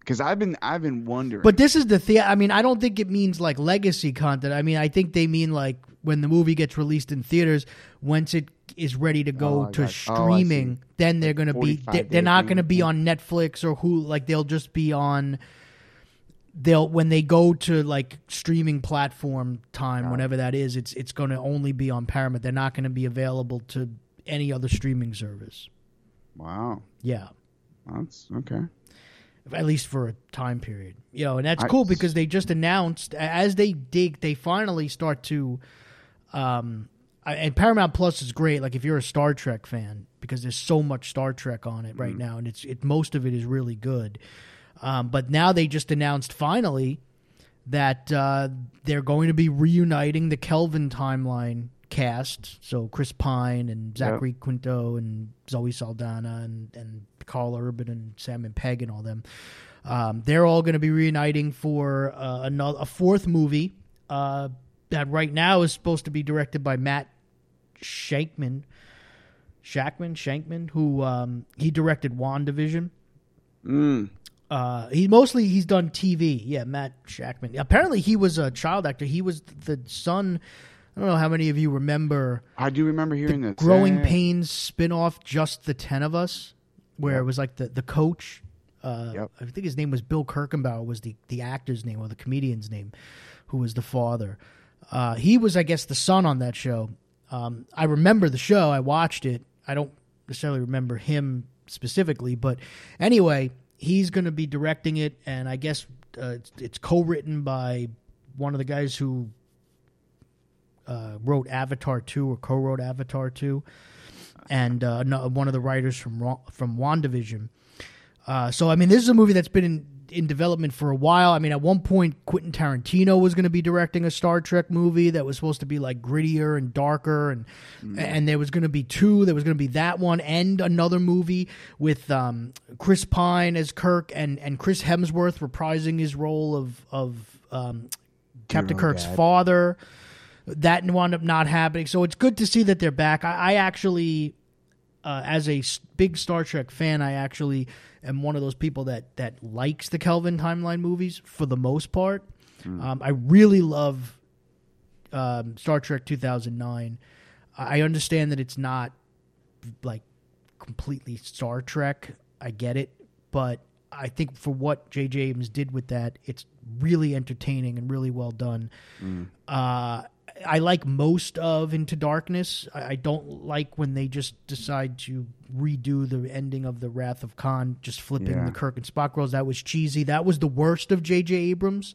because I've been I've been wondering. But this is the thing. I mean, I don't think it means like legacy content. I mean, I think they mean like when the movie gets released in theaters, once it is ready to go Oh, to got- oh, streaming, see. then they're going to be they're, they're not going to be on Netflix or who like they'll just be on they'll when they go to like streaming platform time it. whenever that is it's it's going to only be on Paramount. They're not going to be available to any other streaming service. wow, Yeah. that's okay. at least for a time period. You know, and that's I- cool because they just announced as they dig, they finally start to. Um, and Paramount Plus is great. Like if you're a Star Trek fan, because there's so much Star Trek on it right now, and it's it most of it is really good. Um, but now they just announced finally that uh, they're going to be reuniting the Kelvin timeline cast. So Chris Pine and Zachary Quinto and Zoe Saldana and, and Karl Urban and Simon Pegg and all them. Um, they're all going to be reuniting for uh, another a fourth movie uh, that right now is supposed to be directed by Matt Shankman. Shakman, Shankman, who um, he directed WandaVision. Mm. Uh, he mostly he's done TV. Yeah, Matt Shakman. Apparently, he was a child actor. He was the son. I don't know how many of you remember I do remember hearing the this. Growing. Pains spin-off, Just the Ten of Us, where Yep. it was like the the coach. Uh, Yep. I think his name was Bill Kirchenbauer. Was the the actor's name or the comedian's name, who was the father. Uh, he was, I guess, the son on that show. Um, I remember the show. I watched it. I don't necessarily remember him specifically, but anyway, he's going to be directing it, and I guess uh, it's, it's co-written by one of the guys who uh, wrote Avatar two or co-wrote Avatar two, and uh, no- one of the writers from from Wandavision. Uh, so I mean, this is a movie that's been in, in development for a while. I mean, at one point, Quentin Tarantino was going to be directing a Star Trek movie that was supposed to be like grittier and darker, and and there was going to be two. There was going to be that one and another movie with um, Chris Pine as Kirk and and Chris Hemsworth reprising his role of of um, Captain Kirk's father. That wound up not happening. So it's good to see that they're back. I, I actually uh, as a big Star Trek fan, I actually am one of those people that that likes the Kelvin timeline movies for the most part. Um, I really love um, Star Trek 2009. I understand that it's not like completely Star Trek. I get it, but I think for what J.J. Abrams did with that, it's really entertaining and really well done. Uh, I like most of Into Darkness. I, I don't like when they just decide to redo the ending of the Wrath of Khan, just flipping Yeah. the Kirk and Spock roles. That was cheesy. That was the worst of J.J. Abrams.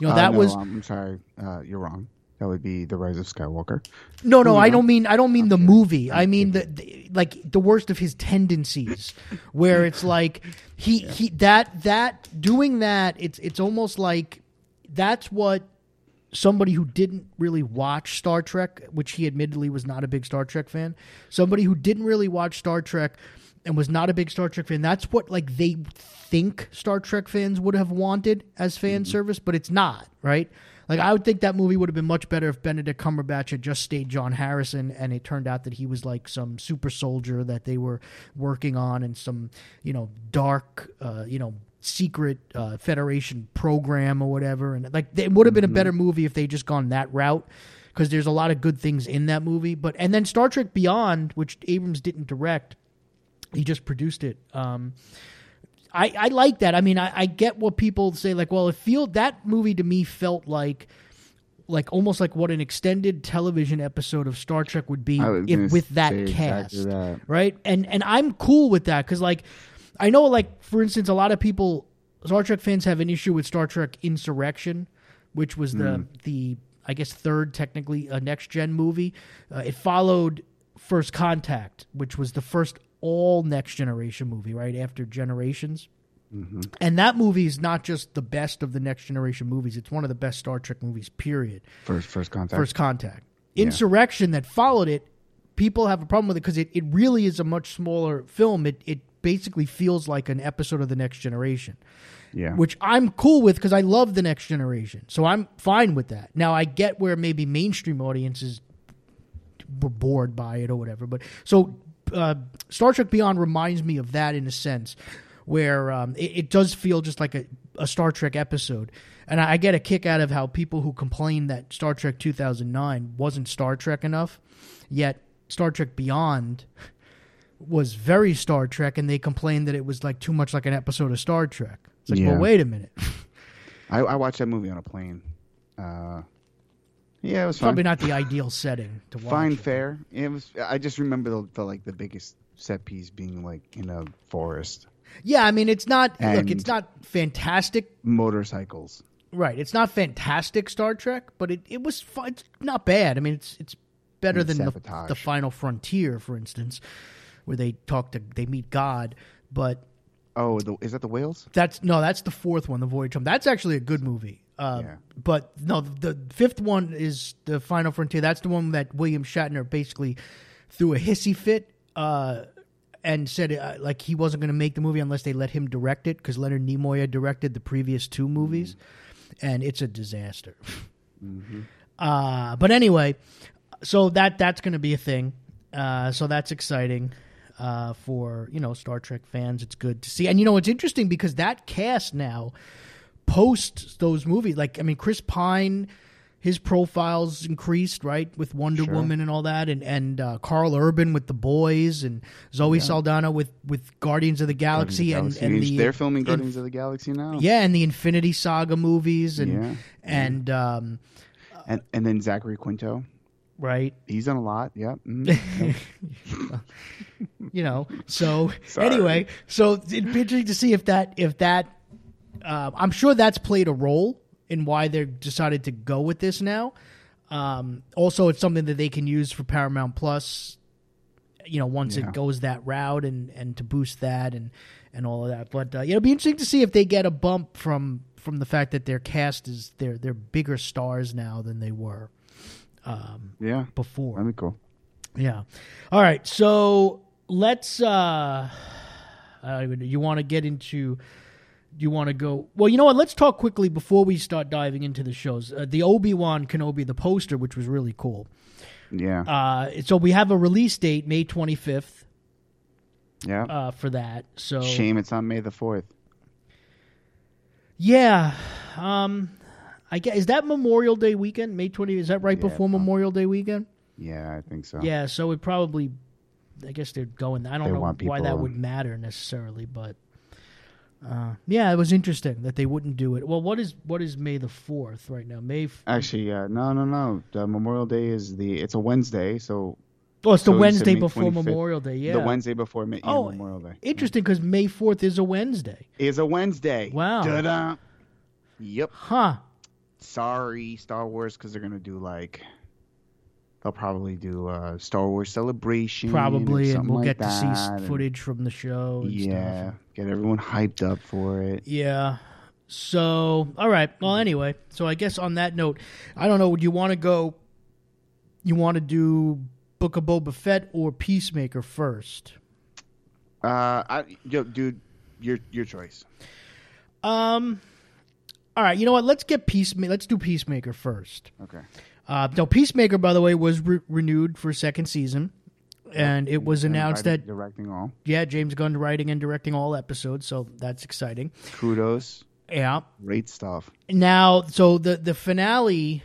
You know, Uh, that no, was I'm sorry. Uh, you're wrong. That would be the Rise of Skywalker. no, no. I don't mean. I don't mean the movie. I mean the, the like the worst of his tendencies, where it's like he he that that doing that. It's it's almost like that's what somebody who didn't really watch Star Trek, which he admittedly was not a big Star Trek fan, somebody who didn't really watch Star Trek and was not a big Star Trek fan, that's what like they think Star Trek fans would have wanted as fan service, but it's not, right? Like I would think that movie would have been much better if Benedict Cumberbatch had just stayed John Harrison and it turned out that he was like some super soldier that they were working on and some, you know, dark uh, you know, secret uh, Federation program or whatever. And like it would have been a better movie if they just gone that route because there's a lot of good things in that movie. But and then Star Trek Beyond, which Abrams didn't direct, he just produced it. Um, I, I like that. I mean, I, I get what people say. Like, well, it feel that movie to me felt like, like almost like what an extended television episode of Star Trek would be I was gonna if with that cast, that. right? And and I'm cool with that because like I know like for instance, a lot of people Star Trek fans have an issue with Star Trek Insurrection, which was the Hmm. the I guess third technically a next gen movie. Uh, it followed First Contact, which was the first all next generation movie, right after Generations. And that movie is not just the best of the Next Generation movies; it's one of the best Star Trek movies. Period. First, first contact. First Contact. Insurrection that followed it, people have a problem with it because it, it really is a much smaller film. It it basically feels like an episode of the Next Generation yeah. which I'm cool with because I love the next generation. So I'm fine with that. Now I get where maybe mainstream audiences were bored by it or whatever, but so uh, Star Trek Beyond reminds me of that in a sense, where um, it, it does feel just like a, a Star Trek episode. And I, I get a kick out of how people who complain that Star Trek 2009 wasn't Star Trek enough, yet Star Trek Beyond was very Star Trek, and they complained that it was like too much like an episode of Star Trek. It's like, Yeah. well, wait a minute. I, I watched that movie on a plane. Uh, yeah, it was. Probably not the ideal setting to watch. fine it. fare. It was. I just remember the, the like the biggest set piece being like in a forest, Yeah, I mean, it's not. look, it's not fantastic. motorcycles. Right, it's not fantastic Star Trek, but it, it was fun. It's not bad. I mean, it's it's better And than the, the Final Frontier, for instance, where they talk to they meet God. But Oh, the, is that the whales? that's no, that's the fourth one, the Voyage Home. That's actually a good movie. Uh, Yeah. But no, the, the fifth one is the Final Frontier. That's the one that William Shatner basically threw a hissy fit uh, and said uh, like he wasn't going to make the movie unless they let him direct it because Leonard Nimoy had directed the previous two movies, and it's a disaster. Uh, but anyway, so that that's going to be a thing. Uh, so that's exciting uh, for you know Star Trek fans. It's good to see, and you know it's interesting because that cast now post those movies. Like I mean, Chris Pine, his profiles increased right with Wonder Sure. Woman and all that, and and uh, Karl Urban with The Boys, and Zoe Saldana with with Guardians of the Galaxy, of the and Galaxy. and the they're filming in- Guardians of the Galaxy now. yeah, and the Infinity Saga movies, and Yeah. and um, and and then Zachary Quinto. Right. He's done a lot. Yeah. mhm. you know. So anyway, so it'd be interesting to see if that if that. Uh, I'm sure that's played a role in why they decided to go with this now. Um, also, it's something that they can use for Paramount Plus. You know, once Yeah. it goes that route and and to boost that and and all of that. But uh, yeah, it'll be interesting to see if they get a bump from from the fact that their cast is they're they're bigger stars now than they were um, yeah. before. That'd be cool. Yeah. All right. So let's. uh I don't even know. You want to get into? Do you want to go? Well, you know what? Let's talk quickly before we start diving into the shows. Uh, the Obi Wan Kenobi, the poster, which was really cool. Yeah. Uh, so we have a release date, May twenty fifth, yeah. uh, for that. So Shame it's on May the fourth. yeah. Um, I is that Memorial Day weekend, May twenty? Is that right Yeah, before prob- Memorial Day weekend? Yeah, I think so. Yeah, so it probably. I guess they're going. I don't They know why that would matter necessarily, but uh, yeah, it was interesting that they wouldn't do it. Well, what is what is May the fourth right now? May. F- Actually, uh, no, no, no. The Memorial Day is the. It's a Wednesday, so oh, it's the so you Wednesday before Memorial Day. Yeah. the Wednesday before May, Oh, Memorial Day Interesting, because May fourth is a Wednesday. is a Wednesday. Wow. Da-da. Yep. Huh. Sorry, Star Wars, because they're gonna do like. They'll probably do a Star Wars celebration. Probably, and we'll like get to see footage from the show. And Yeah, Stuff. get everyone hyped up for it. Yeah. So, all right. Well, anyway, so I guess on that note, I don't know. Would you want to go? You want to do Book of Boba Fett or Peacemaker first? Uh, I, yo, dude, your your choice. Um. All right. You know what? Let's get Peacemaker. Let's do Peacemaker first. Okay. Uh, no, Peacemaker, by the way, was re- renewed for a second season, and it was And announced invited that directing all. yeah, James Gunn writing and directing all episodes, so that's exciting. Kudos, Yeah. great stuff. Now, so the the finale,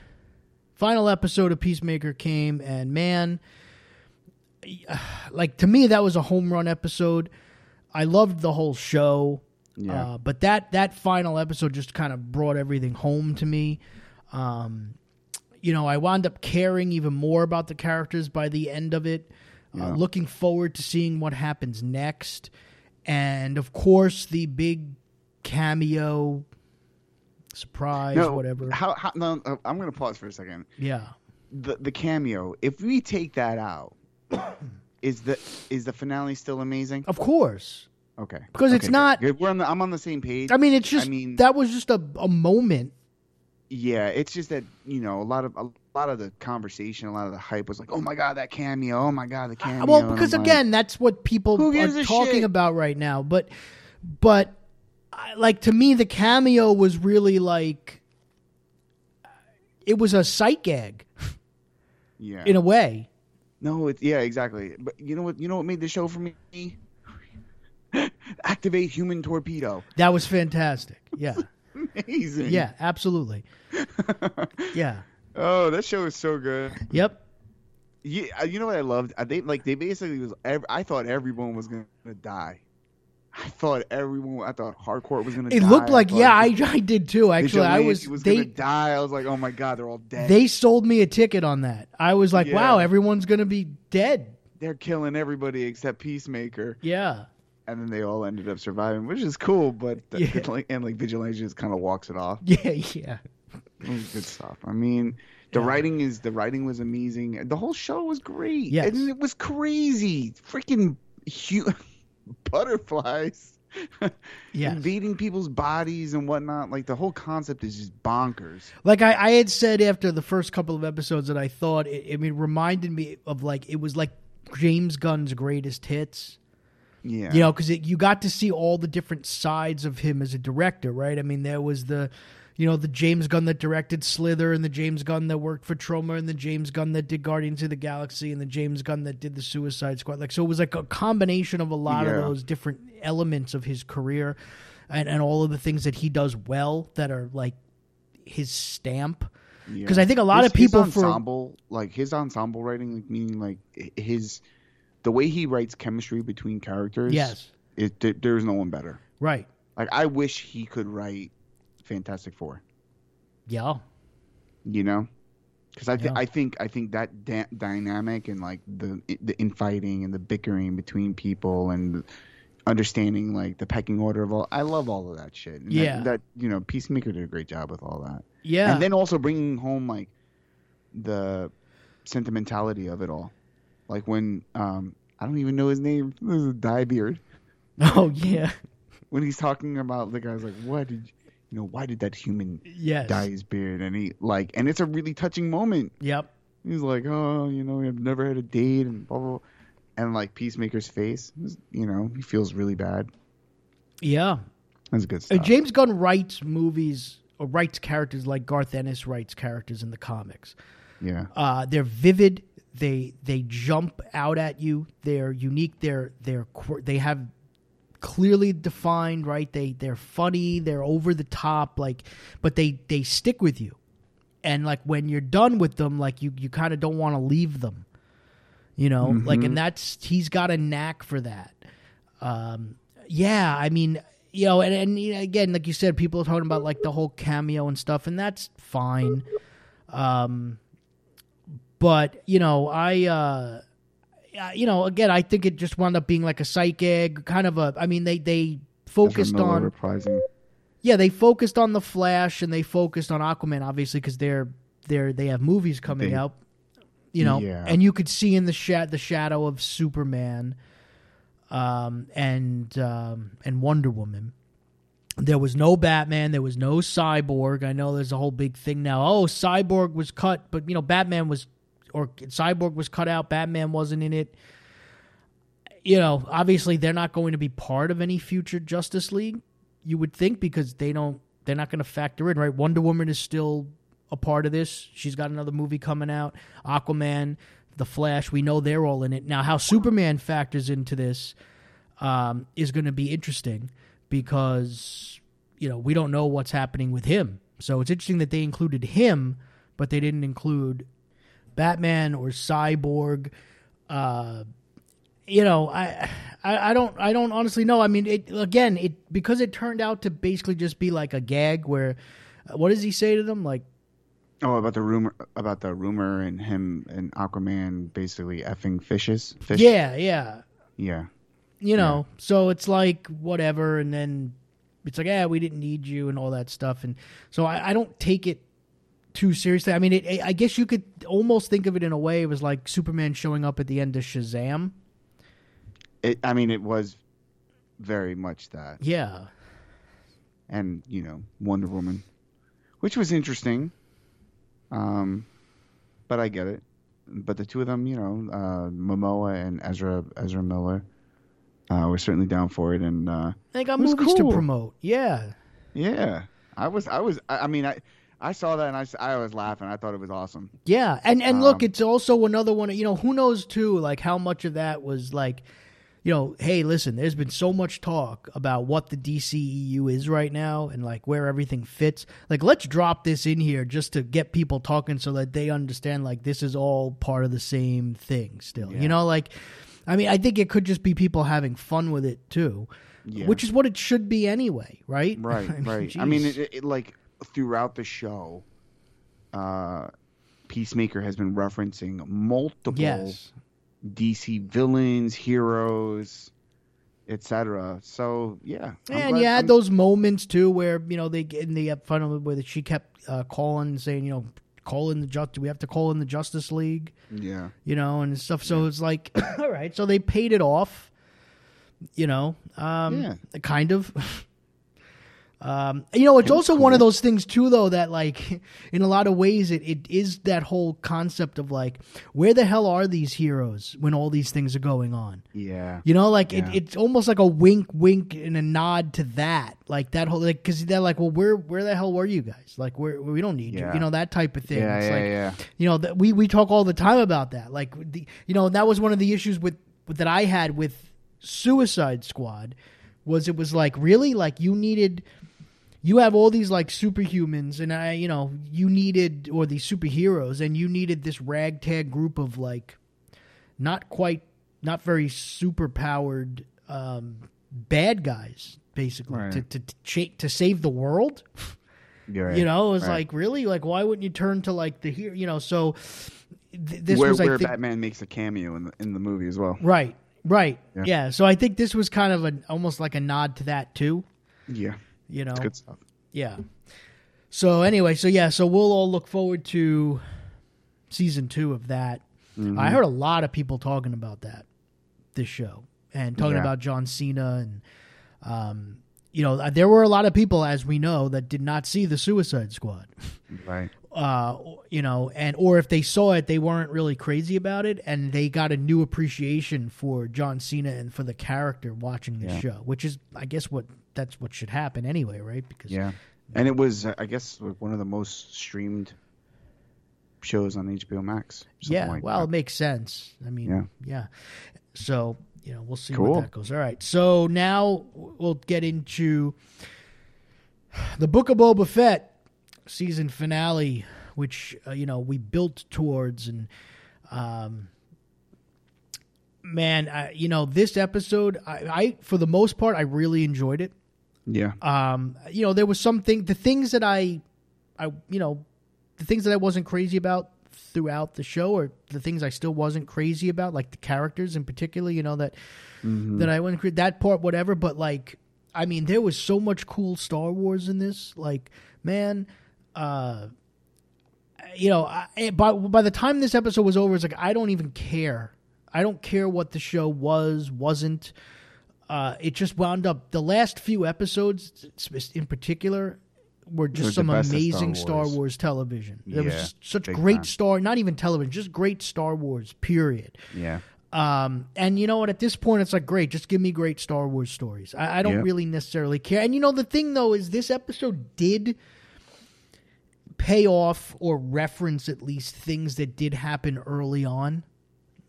final episode of Peacemaker came, and man, like to me, that was a home run episode. I loved the whole show, Yeah. uh, but that that final episode just kind of brought everything home to me. Um, you know, I wound up caring even more about the characters by the end of it. Uh, looking forward to seeing what happens next, and of course the big cameo surprise, no, whatever. How, how? No, uh, I'm gonna pause for a second. Yeah. The the cameo. If we take that out, is the is the finale still amazing? Of course. Okay. Because it's not- good. We're on the, I'm on the same page. I mean, it's just. I mean- that was just a, a moment. Yeah, it's just that you know a lot of a lot of the conversation, a lot of the hype was like, "Oh my god, that cameo! Oh my god, the uh, cameo!" well, because I'm like, again, that's what people are talking shit? about right now. But, but, I- like to me, the cameo was really like it was a sight gag yeah, in a way. no, it's yeah, exactly. But you know what? You know what made the show for me? Activate human torpedo. That was fantastic. Yeah, Amazing. yeah, absolutely. Yeah. oh, that show is so good. Yep. Yeah, uh, you know what I loved? They like they basically was. I thought everyone was gonna die. I thought everyone. I thought hardcore was gonna. It die. looked like thought yeah, I, I did too. Actually, I was, gonna they die. I was like, oh my god, they're all dead. they sold me a ticket on that. I was like, Yeah. wow, everyone's gonna be dead. they're killing everybody except Peacemaker, Yeah. And then they all ended up surviving, which is cool. But Yeah. and like Vigilante just kind of walks it off. Yeah, yeah. Good stuff. I mean, the Yeah. writing is the writing was amazing. The whole show was great. Yes. and it was crazy. Freaking hu- butterflies. Yes. invading people's bodies and whatnot. Like the whole concept is just bonkers. Like I, I had said after the first couple of episodes that I thought it, I mean reminded me of like it was like James Gunn's greatest hits. Yeah, You know, because you got to see all the different sides of him as a director, right? I mean, there was the, you know, the James Gunn that directed Slither, and the James Gunn that worked for Troma, and the James Gunn that did Guardians of the Galaxy, and the James Gunn that did the Suicide Squad. Like, so it was like a combination of a lot of those different elements of his career, and and all of the things that he does well that are like his stamp. Yeah. 'Cause I think a lot His- of people his for- like his ensemble writing, like meaning like his the way he writes chemistry between characters. Yes, it there- there's no one better. right. Like I wish he could write Fantastic Four. Yeah, You know. Because I, th- Yeah. I think I think that da- dynamic and like the the infighting and the bickering between people and understanding like the pecking order of all I love all of that shit. And that- Yeah. that, you know Peacemaker did a great job with all that. yeah. and then also bringing home like the sentimentality of it all like when um i don't even know his name this is diebeard oh yeah, when he's talking about the guy's like what did you know why did that human yes. dye his beard and he like and it's a really touching moment Yep. he's like oh you know i've never had a date and blah blah, blah. and like peacemaker's face you know he feels really bad Yeah. that's good Uh, stuff James Gunn writes movies or writes characters like Garth Ennis writes characters in the comics. yeah Uh, they're vivid. They they jump out at you. They're unique. They're they're they have clearly defined right. They they're funny. They're over the top. Like, but they they stick with you. And like when you're done with them, like you you kind of don't want to leave them. You know, like and that's he's got a knack for that. Um, yeah, I mean, you know, and, and you know, again, like you said, people are talking about like the whole cameo and stuff, and that's fine. Um, but you know, I, uh, you know, again, I think it just wound up being like a gag, kind of a. I mean, they they focused on reprising. yeah, they focused on the Flash and they focused on Aquaman, obviously, because they're they're they have movies coming They- out. You know, Yeah. and you could see in the sha- the shadow of Superman, um, and um, and Wonder Woman. There was no Batman. There was no Cyborg. I know there's a whole big thing now. Oh, Cyborg was cut, but you know Batman was, or Cyborg was cut out. Batman wasn't in it. You know, obviously they're not going to be part of any future Justice League. You would think because they don't, they're not going to factor in, right? Wonder Woman is still a part of this. She's got another movie coming out. Aquaman, The Flash, we know they're all in it. Now, how Superman factors into this um, is going to be interesting because, you know, we don't know what's happening with him. So it's interesting that they included him, but they didn't include Batman or Cyborg. Uh, you know, I, I, I don't, I don't honestly know. I mean, it again, it because it turned out to basically just be like a gag. Where, uh, what does he say to them? Like, Oh, about the rumor about the rumor and him and Aquaman basically effing fishes. Fish. yeah, yeah, Yeah. you know. So it's like whatever, and then it's like, yeah, we didn't need you and all that stuff, and so I, I don't take it too seriously. I mean, it, I guess you could almost think of it in a way. It was like Superman showing up at the end of Shazam. It, I mean, it was very much that, Yeah. and you know Wonder Woman, which was interesting. Um, but I get it. But the two of them, you know, uh, Momoa and Ezra Ezra Miller, uh, were certainly down for it, and uh, They got movies to promote. Yeah. yeah, I was I was I, I mean I I saw that and I, I was laughing. I thought it was awesome. Yeah, and and look, Um, it's also another one. You know, who knows too? Like how much of that was like, you know, hey, listen, there's been so much talk about what the DCEU is right now and like where everything fits. Like, let's drop this in here just to get people talking so that they understand like this is all part of the same thing. Still, Yeah. you know, like, I mean, I think it could just be people having fun with it too, Yeah. which is what it should be anyway, right? Right, I mean, right. I mean, it, it, like throughout the show, uh, Peacemaker has been referencing multiple yes. DC villains, heroes, etc. So yeah, I'm and glad- you had I'm- those moments too where you know they get in the up final where she kept uh, calling saying you know call in the just we have to call in the Justice League Yeah, you know and stuff so it's like all right so they paid it off you know um Yeah. kind of um you know it's also one of those things too though that like in a lot of ways it, it is that whole concept of like where the hell are these heroes when all these things are going on yeah, you know, like Yeah. it, it's almost like a wink, wink, and a nod to that, like that whole, like because they're like, well, where, where the hell were you guys? Like, where we don't need Yeah. you, you know, that type of thing. yeah, it's yeah, like, yeah. you know, that we we talk all the time about that. Like, the, you know, that was one of the issues with, with that I had with Suicide Squad, was it was like really like you needed. You have all these like superhumans, and I, you know, you needed or these superheroes, and you needed this ragtag group of like not quite not very super powered um, bad guys basically Right. to to to, cha- to save the world right. you know it was Right. like really like why wouldn't you turn to like the hero you know so th- this where, was where think Batman makes a cameo in the in the movie as well. right right yeah. Yeah. so I think this was kind of an almost like a nod to that too Yeah, you know it's good stuff. yeah so anyway so yeah so we'll all look forward to season two of that Mm-hmm. I heard a lot of people talking about that this show and talking Yeah. about John Cena and um, you know there were a lot of people as we know that did not see the Suicide Squad. Right. Uh, you know, and or if they saw it, they weren't really crazy about it, and they got a new appreciation for John Cena and for the character watching the Yeah. show, which is, I guess, what that's what should happen anyway, right? Because Yeah, and it was I guess one of the most streamed shows on HBO Max. yeah, like well, that. it makes sense. I mean, Yeah. yeah. So you know, we'll see Cool. where that goes. All right, so now we'll get into the Book of Boba Fett season finale, which uh, you know we built towards, and um, man, I, you know this episode, I, I for the most part, I really enjoyed it yeah, um, you know, there was something the things that I, I you know, the things that I wasn't crazy about throughout the show, or the things I still wasn't crazy about, like the characters in particular. You know that that I wouldn't that part, whatever. But like, I mean, there was so much cool Star Wars in this. Like, man, uh, you know, I, by by the time this episode was over, it's like I don't even care. I don't care what the show was, wasn't uh, it just wound up the last few episodes in particular were just some of Star amazing Star Wars. Wars. television. There was Yeah, such great time. Star, not even television, just great Star Wars. Period. yeah, Um, and you know what? At this point, it's like great. Just give me great Star Wars stories. I, I don't Yeah. really necessarily care. And you know, the thing though is this episode did pay off or reference at least things that did happen early on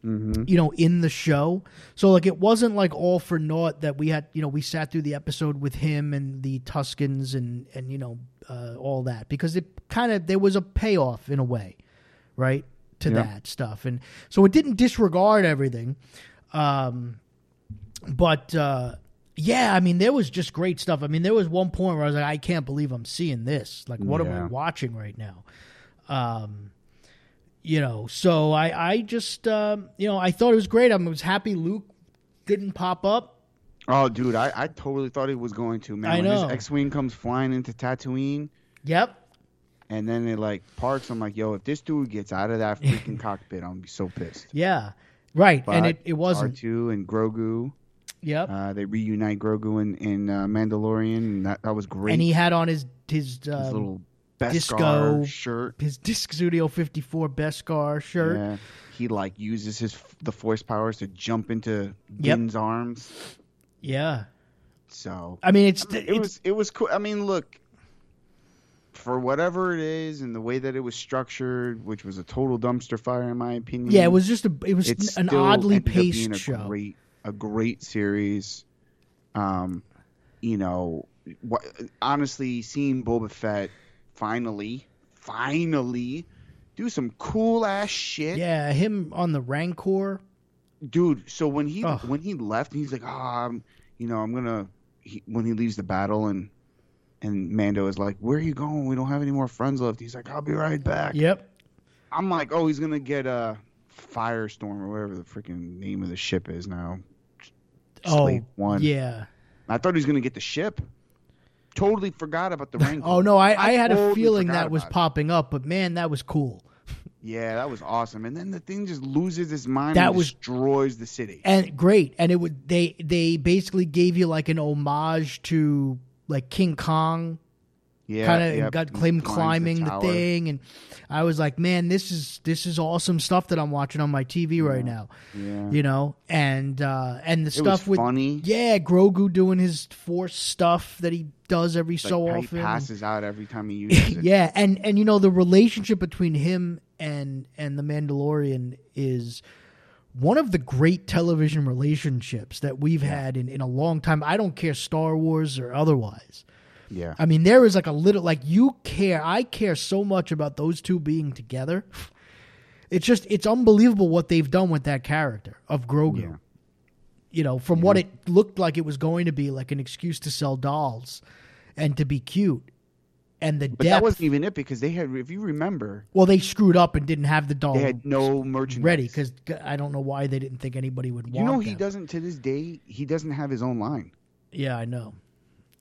mm-hmm. you know, in the show. So like it wasn't like all for naught that we had, you know, we sat through the episode with him and the Tuscans and and you know uh, all that because it kind of there was a payoff in a way, right, to Yeah. that stuff, and so it didn't disregard everything. Um, but uh, yeah, I mean, there was just great stuff. I mean, there was one point where I was like, I can't believe I'm seeing this. Like, what am I watching right now? Um, you know, so I, I just, um, you know, I thought it was great. I was happy Luke didn't pop up. Oh, dude, I, I totally thought he was going to man. I when know. his X-wing comes flying into Tatooine, Yep. and then it like parks. I'm like, yo, if this dude gets out of that freaking cockpit, I'm gonna be so pissed. Yeah. Right. But and it, it wasn't. R2 and Grogu. Yep. Uh, they reunite Grogu in, in uh, Mandalorian, and that, that was great. and he had on his his, His um, little Beskar disco- shirt. his Disc Studio 54 Beskar shirt. Yeah. He like uses his the force powers to jump into Yep. Din's arms. Yeah. So I mean, it's, it it's was it was cool. I mean, look, for whatever it is and the way that it was structured, which was a total dumpster fire in my opinion. yeah, it was just a it was an oddly ended up being paced show. Great, a great series. Um, you know, what, honestly, seeing Boba Fett finally, finally do some cool ass shit, Yeah, him on the Rancor. dude. So when he Ugh. when he left, he's like, ah, I'm, you know, I'm gonna. He, when he leaves the battle and and Mando is like, "Where are you going? We don't have any more friends left." He's like, "I'll be right back." Yep. I'm like, "Oh, he's gonna get a Firestorm or whatever the freaking name of the ship is now." Oh, Slave oh, one. yeah. I thought he was gonna get the ship. Totally forgot about the Rancor. Oh no, I, I, had a feeling that was it. popping up, but man, that was cool. Yeah, that was awesome. And then the thing just loses its mind That and was- destroys the city. And great. And it would they they basically gave you like an homage to like King Kong Yeah, kind of yep. got claim climbing the, tower. thing and I was like, man, this is this is awesome stuff that I'm watching on my TV right now. Yeah. You know, and uh and the It stuff with funny. yeah, Grogu doing his force stuff that he does every Like so often. He passes out every time he uses it. yeah, and and you know the relationship between him and and the Mandalorian is one of the great television relationships that we've had in, in a long time. I don't care Star Wars or otherwise. Yeah. I mean, there is like a little like you care. I care so much about those two being together. It's just it's unbelievable what they've done with that character of Grogu. Yeah. You know, from what it looked like it was going to be, like an excuse to sell dolls and to be cute, and the But depth. that wasn't even it because they had, if you remember, well, they screwed up and didn't have the doll they had no merchandise. ready because I don't know why they didn't think anybody would want you know he them. doesn't to this day. He doesn't have his own line. Yeah, I know.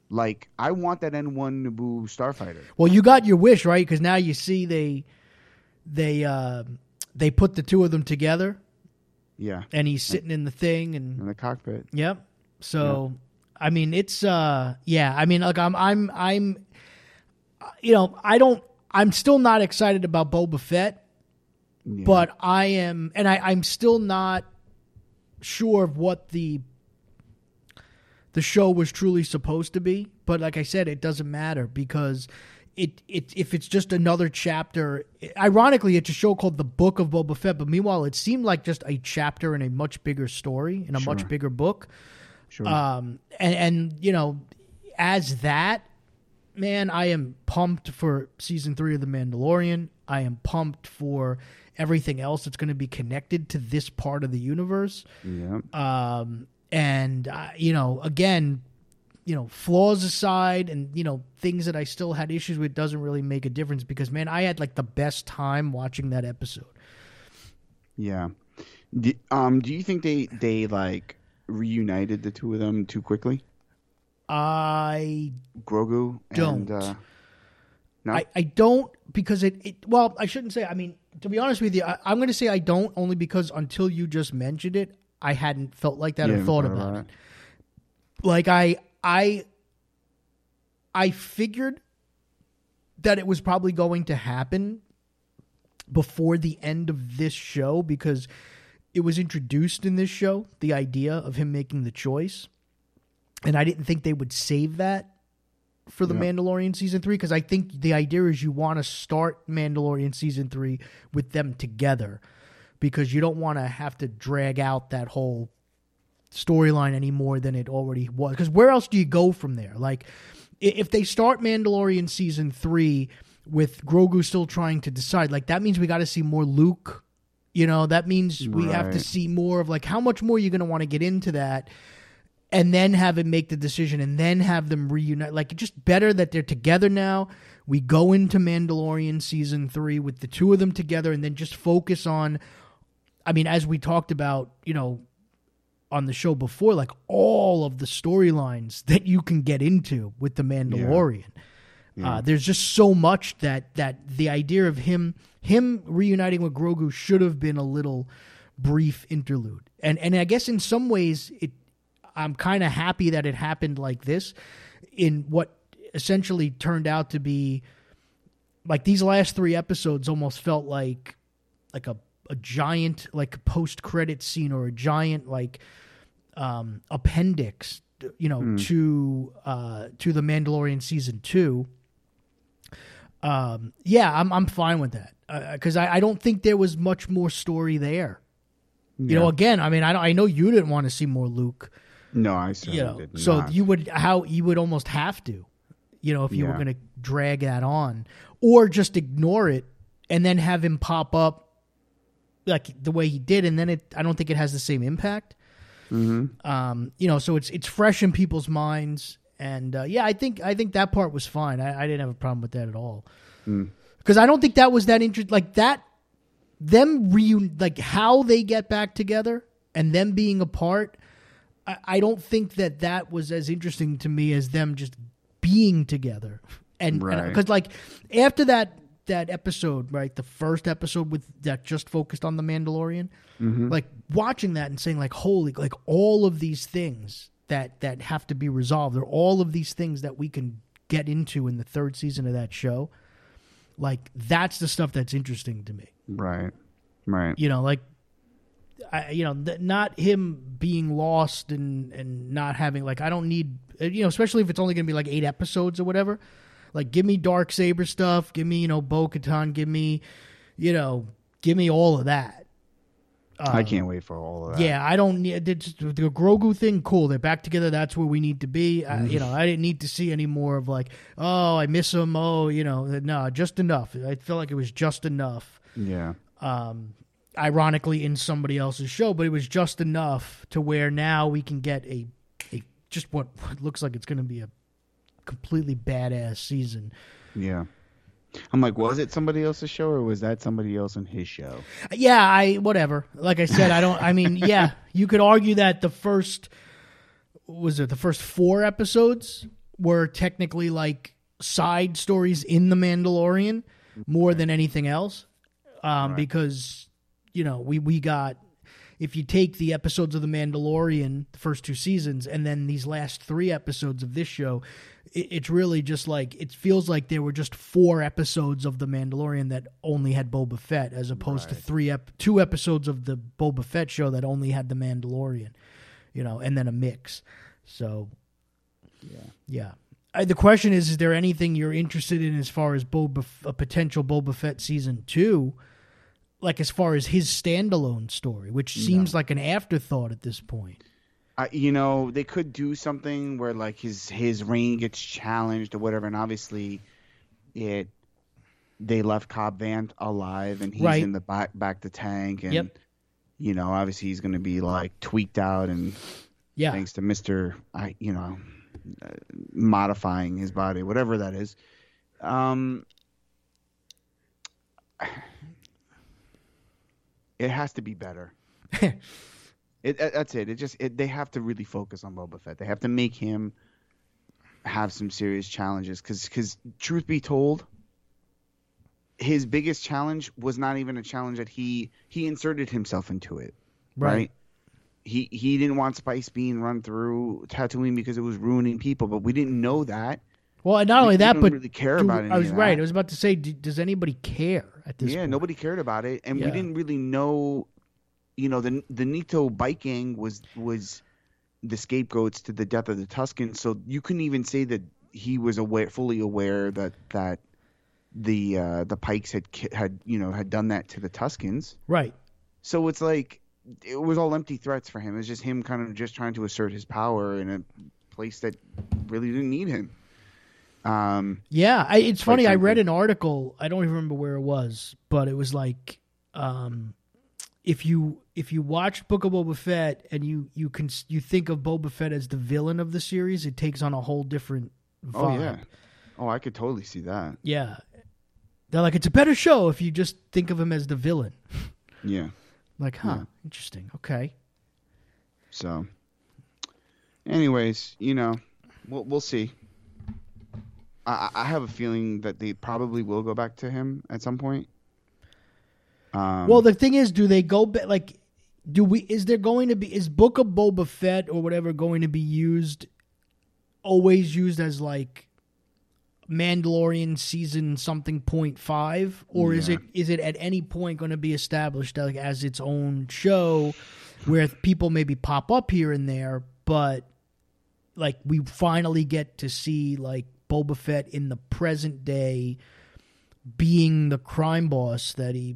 Like I want that N1 Naboo starfighter. Well, you got your wish, right? Because now you see they they uh, they put the two of them together, Yeah, and he's sitting in the thing, and in the cockpit. Yep. So, I mean, it's uh, yeah. I mean, like I'm, I'm, I'm, you know, I don't. I'm still not excited about Boba Fett, Yeah. but I am, and I, I'm still not sure of what the the show was truly supposed to be. But like I said, it doesn't matter because it, it if it's just another chapter. Ironically, it's a show called The Book of Boba Fett, but meanwhile, it seemed like just a chapter in a much bigger story in a much bigger book. sure. Um, and and you know, as that man, I am pumped for season three of The Mandalorian. I am pumped for everything else that's going to be connected to this part of the universe. yeah. Um, and uh, you know, again, you know, flaws aside, and you know, things that I still had issues with doesn't really make a difference because man, I had like the best time watching that episode. Yeah. Do, um, do you think they they like reunited the two of them too quickly? I Grogu Don't. uh, no. I, I don't because it, it well I shouldn't say I mean to be honest with you I, I'm going to say I don't only because until you just mentioned it I hadn't felt like that You or thought about about it. Like I I I figured that it was probably going to happen before the end of this show because it was introduced in this show the idea of him making the choice and I didn't think they would save that for the Yeah. Mandalorian season 3 because I think the idea is you want to start Mandalorian season 3 with them together because you don't want to have to drag out that whole storyline any more than it already was. Because where else do you go from there? Like, if they start Mandalorian season three with Grogu still trying to decide, like that means we got to see more Luke. You know, that means we have to see more of like how much more you're going to want to get into that, and then have him make the decision, and then have them reunite. Like, it's just better that they're together now. We go into Mandalorian season three with the two of them together, and then just focus on. I mean, as we talked about, you know, on the show before, like all of the storylines that you can get into with the Mandalorian. Uh, there's just so much that that the idea of him him reuniting with Grogu should have been a little brief interlude, and and I guess in some ways it I'm kind of happy that it happened like this in what essentially turned out to be like these last three episodes almost felt like like a a giant like post credit scene or a giant like um appendix you know to uh to the Mandalorian season 2 um yeah I'm I'm fine with that because I, I don't think there was much more story there. You know again I mean I don't- I know you didn't want to see more Luke. No, I certainly you know did so not. you would how you would almost have to you know if you were going to drag that on or just ignore it and then have him pop up like the way he did and then it i don't think it has the same impact Mm-hmm. um you know so it's it's fresh in people's minds and uh, yeah i think i think that part was fine i, I didn't have a problem with that at all Mm. because i don't think that was that interesting like that them reun like how they get back together and them being apart I, I don't think that that was as interesting to me as them just being together and Right. because like after that that episode right the first episode with that just focused on the mandalorian Mm-hmm. like watching that and saying like holy like all of these things that that have to be resolved or all of these things that we can get into in the third season of that show like that's the stuff that's interesting to me Right. Right. you know like I, you know th- not him being lost and and not having like i don't need you know especially if it's only gonna be like eight episodes or whatever like give me dark saber stuff give me you know bo katan give me you know give me all of that I can't wait for all of that. yeah, I don't need the, Grogu thing. Cool, they're back together. That's where we need to be. I, you know, I didn't need to see any more of like, oh, I miss him. Oh, you know, no, just enough. I feel like it was just enough. Yeah. Um, ironically, in somebody else's show, but it was just enough to where now we can get a, a just what, what looks like it's going to be a completely badass season. Yeah. I'm like, was it somebody else's show or was that somebody else in his show? Yeah, I whatever. Like I said, I don't. I mean, yeah, you could argue that the first was it the first four episodes were technically like side stories in the Mandalorian more than anything else, um, because you know we we got if you take the episodes of the Mandalorian, the first two seasons, and then these last three episodes of this show, it, it's really just like it feels like there were just four episodes of the Mandalorian that only had Boba Fett, as opposed to three ep- two episodes of the Boba Fett show that only had the Mandalorian, you know, and then a mix. So, Yeah. yeah. I, the question is: Is there anything you're interested in as far as Boba, F- a potential Boba Fett season two? Like as far as his standalone story, which seems like an afterthought at this point. I, you know, they could do something where like his his reign gets challenged or whatever, and obviously, it they left Cobb Vanth alive, and he's Right. in the back back the tank, and Yep. you know, obviously he's going to be like tweaked out, and Yeah, thanks to Mister, I you know, uh, modifying his body, whatever that is. Um, it has to be better. It, it- that's it. It just it, they have to really focus on Boba Fett. They have to make him have some serious challenges because because truth be told, his biggest challenge was not even a challenge that he he inserted himself into it. Right. Right. He he didn't want Spice being run through Tatooine because it was ruining people, but we didn't know that. Well, and not We- only that, but really care do- about any I was right. I was about to say, do, does anybody care at this? yeah, point? nobody cared about it, and Yeah. we didn't really know. You know, the the Nikto bike gang was was the scapegoats to the death of the Tuskens, so you couldn't even say that he was aware, fully aware that that the uh, the Pikes had had you know had done that to the Tuskens. Right. So it's like it was all empty threats for him. It was just him kind of just trying to assert his power in a place that really didn't need him. Um, Yeah, I, it's funny. I read an article. I don't even remember where it was, but it was like, um, if you if you watch Book of Boba Fett and you you can you think of Boba Fett as the villain of the series, it takes on a whole different vibe. oh yeah, oh I could totally see that. Yeah. They're like, it's a better show if you just think of him as the villain. Yeah. Like, huh, Yeah. interesting. Okay. So, anyways, you know, we'll we'll see. I I I have a feeling that they probably will go back to him at some point. Um, Well, the thing is, do they go back? Like, do we? Is there going to be is Book of Boba Fett or whatever going to be used? Always used as like Mandalorian season something point five, or is it is it at any point going to be established like as its own show, where people maybe pop up here and there, but like we finally get to see like Boba Fett in the present day being the crime boss that he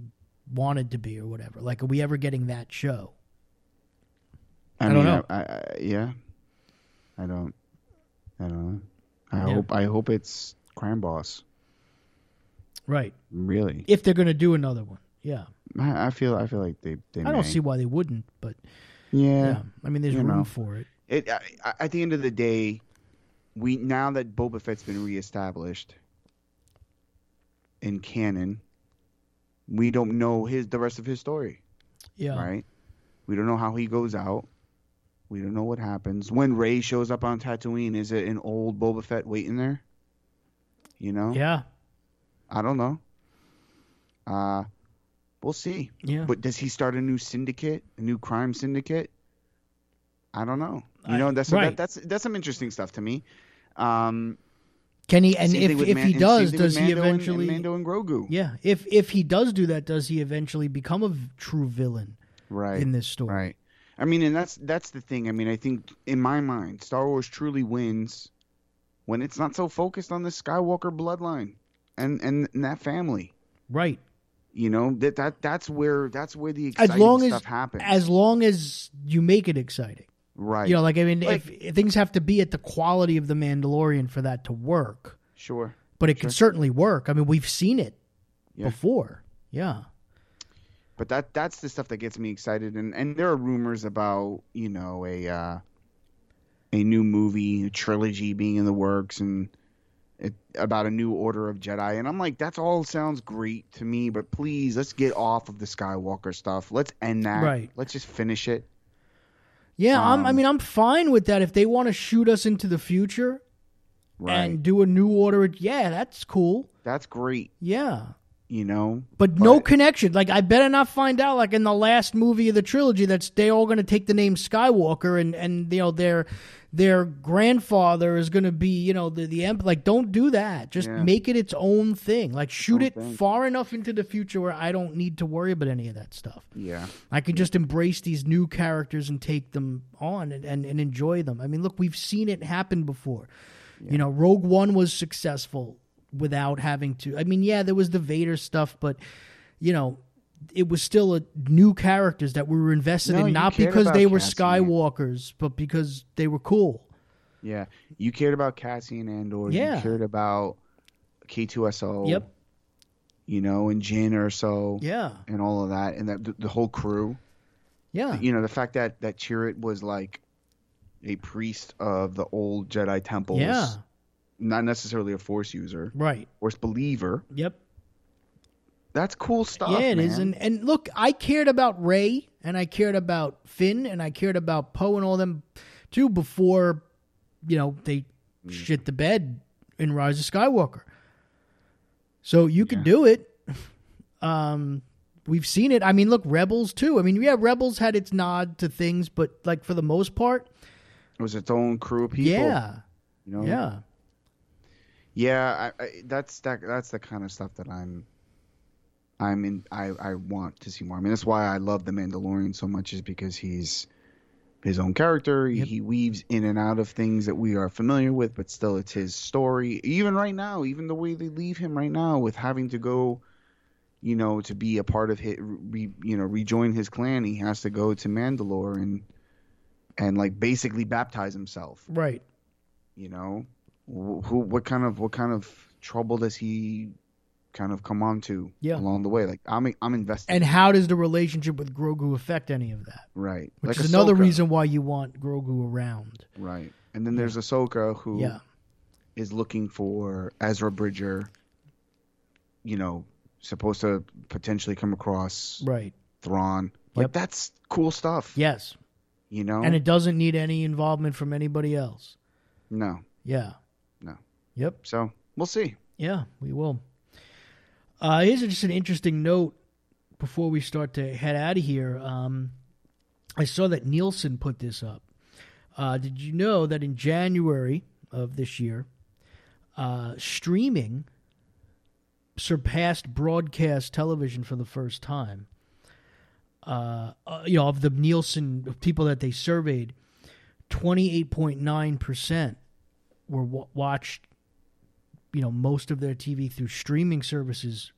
wanted to be or whatever. Like, are we ever getting that show? I, I mean, don't know. I, I, yeah, I don't. I don't know. I Yeah. hope. I hope it's Crime Boss. Right. Really, If they're going to do another one. Yeah. I, I feel. I feel like they. they I don't see why they wouldn't, but Yeah. yeah. I mean, there's you room know. for it. It. I, I- at the end of the day, we now that Boba Fett's been reestablished in canon, we don't know his the rest of his story. Yeah. right? We don't know how he goes out. We don't know what happens when Rey shows up on Tatooine. Is it an old Boba Fett waiting there? You know, Yeah. I don't know. Uh, we'll see. Yeah. But does he start a new syndicate, a new crime syndicate? I don't know. You know, that's right. that, that's that's some interesting stuff to me. Um, Can he? And if if Man- he and does, same thing with does he Mando and- and eventually? Mando and Grogu? Yeah. If if he does do that, does he eventually become a v- true villain right. in this story? Right. I mean, and that's that's the thing. I mean, I think in my mind, Star Wars truly wins when it's not so focused on the Skywalker bloodline and and, and that family. Right. You know that that that's where that's where the As exciting long as stuff happens. as long as you make it exciting. Right. You know, like I mean, Like- if, things have to be at the quality of the Mandalorian for that to work, sure. but it can certainly work. I mean, we've seen it Yeah. before. Yeah. But that that's the stuff that gets me excited. And and there are rumors about you know a uh, a new movie, a trilogy being in the works, and it, about a new Order of Jedi. And I'm like, that's all sounds great to me. But please, let's get off of the Skywalker stuff. Let's end that. Right. Let's just finish it. Yeah, I'm, I Um, mean, I'm fine with that. If they want to shoot us into the future Right. and do a new order, yeah, that's cool. that's great. Yeah. You know. But, no connection. Like, I better not find out, like, in the last movie of the trilogy, that's they all going to take the name Skywalker and, and you know, their their grandfather is going to be, you know, the, the emperor. Like, don't do that. Just Yeah. make it its own thing. Like, shoot it thing. far enough into the future where I don't need to worry about any of that stuff. Yeah. I could just embrace these new characters and take them on and, and, and enjoy them. I mean, look, we've seen it happen before. You know, Rogue One was successful without having to. I mean, yeah, there was the Vader stuff, but, you know, it was still a new characters that we were invested No, in, not because they were Cassian. Skywalkers, but because they were cool. Yeah. You cared about Cassian Andor. Yeah. You cared about K2SO. Yep. You know, and Jyn Erso. Yeah. and all of that, and that the, the whole crew. Yeah. You know, the fact that that Chirrut was like a priest of the old Jedi temples. Yeah. Not necessarily a Force user, Right. Force believer. Yep. That's cool stuff. Yeah, it is. man. And and look, I cared about Rey and I cared about Finn and I cared about Poe and all them too before, you know, they Mm. shit the bed in Rise of Skywalker. So you could Yeah. do it. Um we've seen it. I mean, look, Rebels too. I mean, yeah, Rebels had its nod to things, but like for the most part, it was its own crew of people. yeah. You know? Yeah. Yeah, I, I, that's that. That's the kind of stuff that I'm. I'm in. I, I want to see more. I mean, that's why I love the Mandalorian so much, is because he's his own character. Yep. He weaves in and out of things that we are familiar with, but still, it's his story. Even right now, even the way they leave him right now, with having to go, you know, to be a part of his, re, you know, rejoin his clan, he has to go to Mandalore and and like basically baptize himself Right. you know who what kind of what kind of trouble does he kind of come on to Yeah. along the way like i'm i'm invested And how does the relationship with Grogu affect any of that? right Which like is another reason why you want Grogu around. right and then there's Ahsoka who is Yeah. is looking for Ezra Bridger you know supposed to potentially come across Right. Thrawn like Yep. that's cool stuff Yes. you know And it doesn't need any involvement from anybody else. no Yeah. Yep. so we'll see Yeah, we will. Uh, here's just an interesting note before we start to head out of here. Um, I saw that Nielsen put this up. Uh, did you know that in January of this year, uh, streaming surpassed broadcast television for the first time? Uh, uh, you know, of the Nielsen people that they surveyed, twenty eight point nine percent were w- watched. You know, most of their TV through streaming services,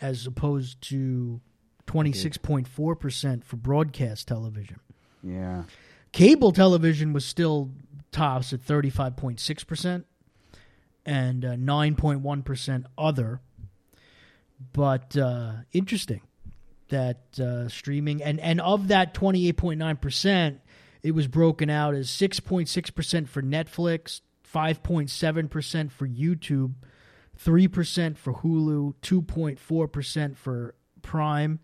as opposed to twenty six point four percent for broadcast television. Yeah. Cable television was still tops at 35.6% and uh, 9.1% other. But uh, interesting that uh, streaming, and, and of that 28.9%, it was broken out as 6.6% for Netflix, 5.7% for YouTube, 3% for Hulu, 2.4% for Prime,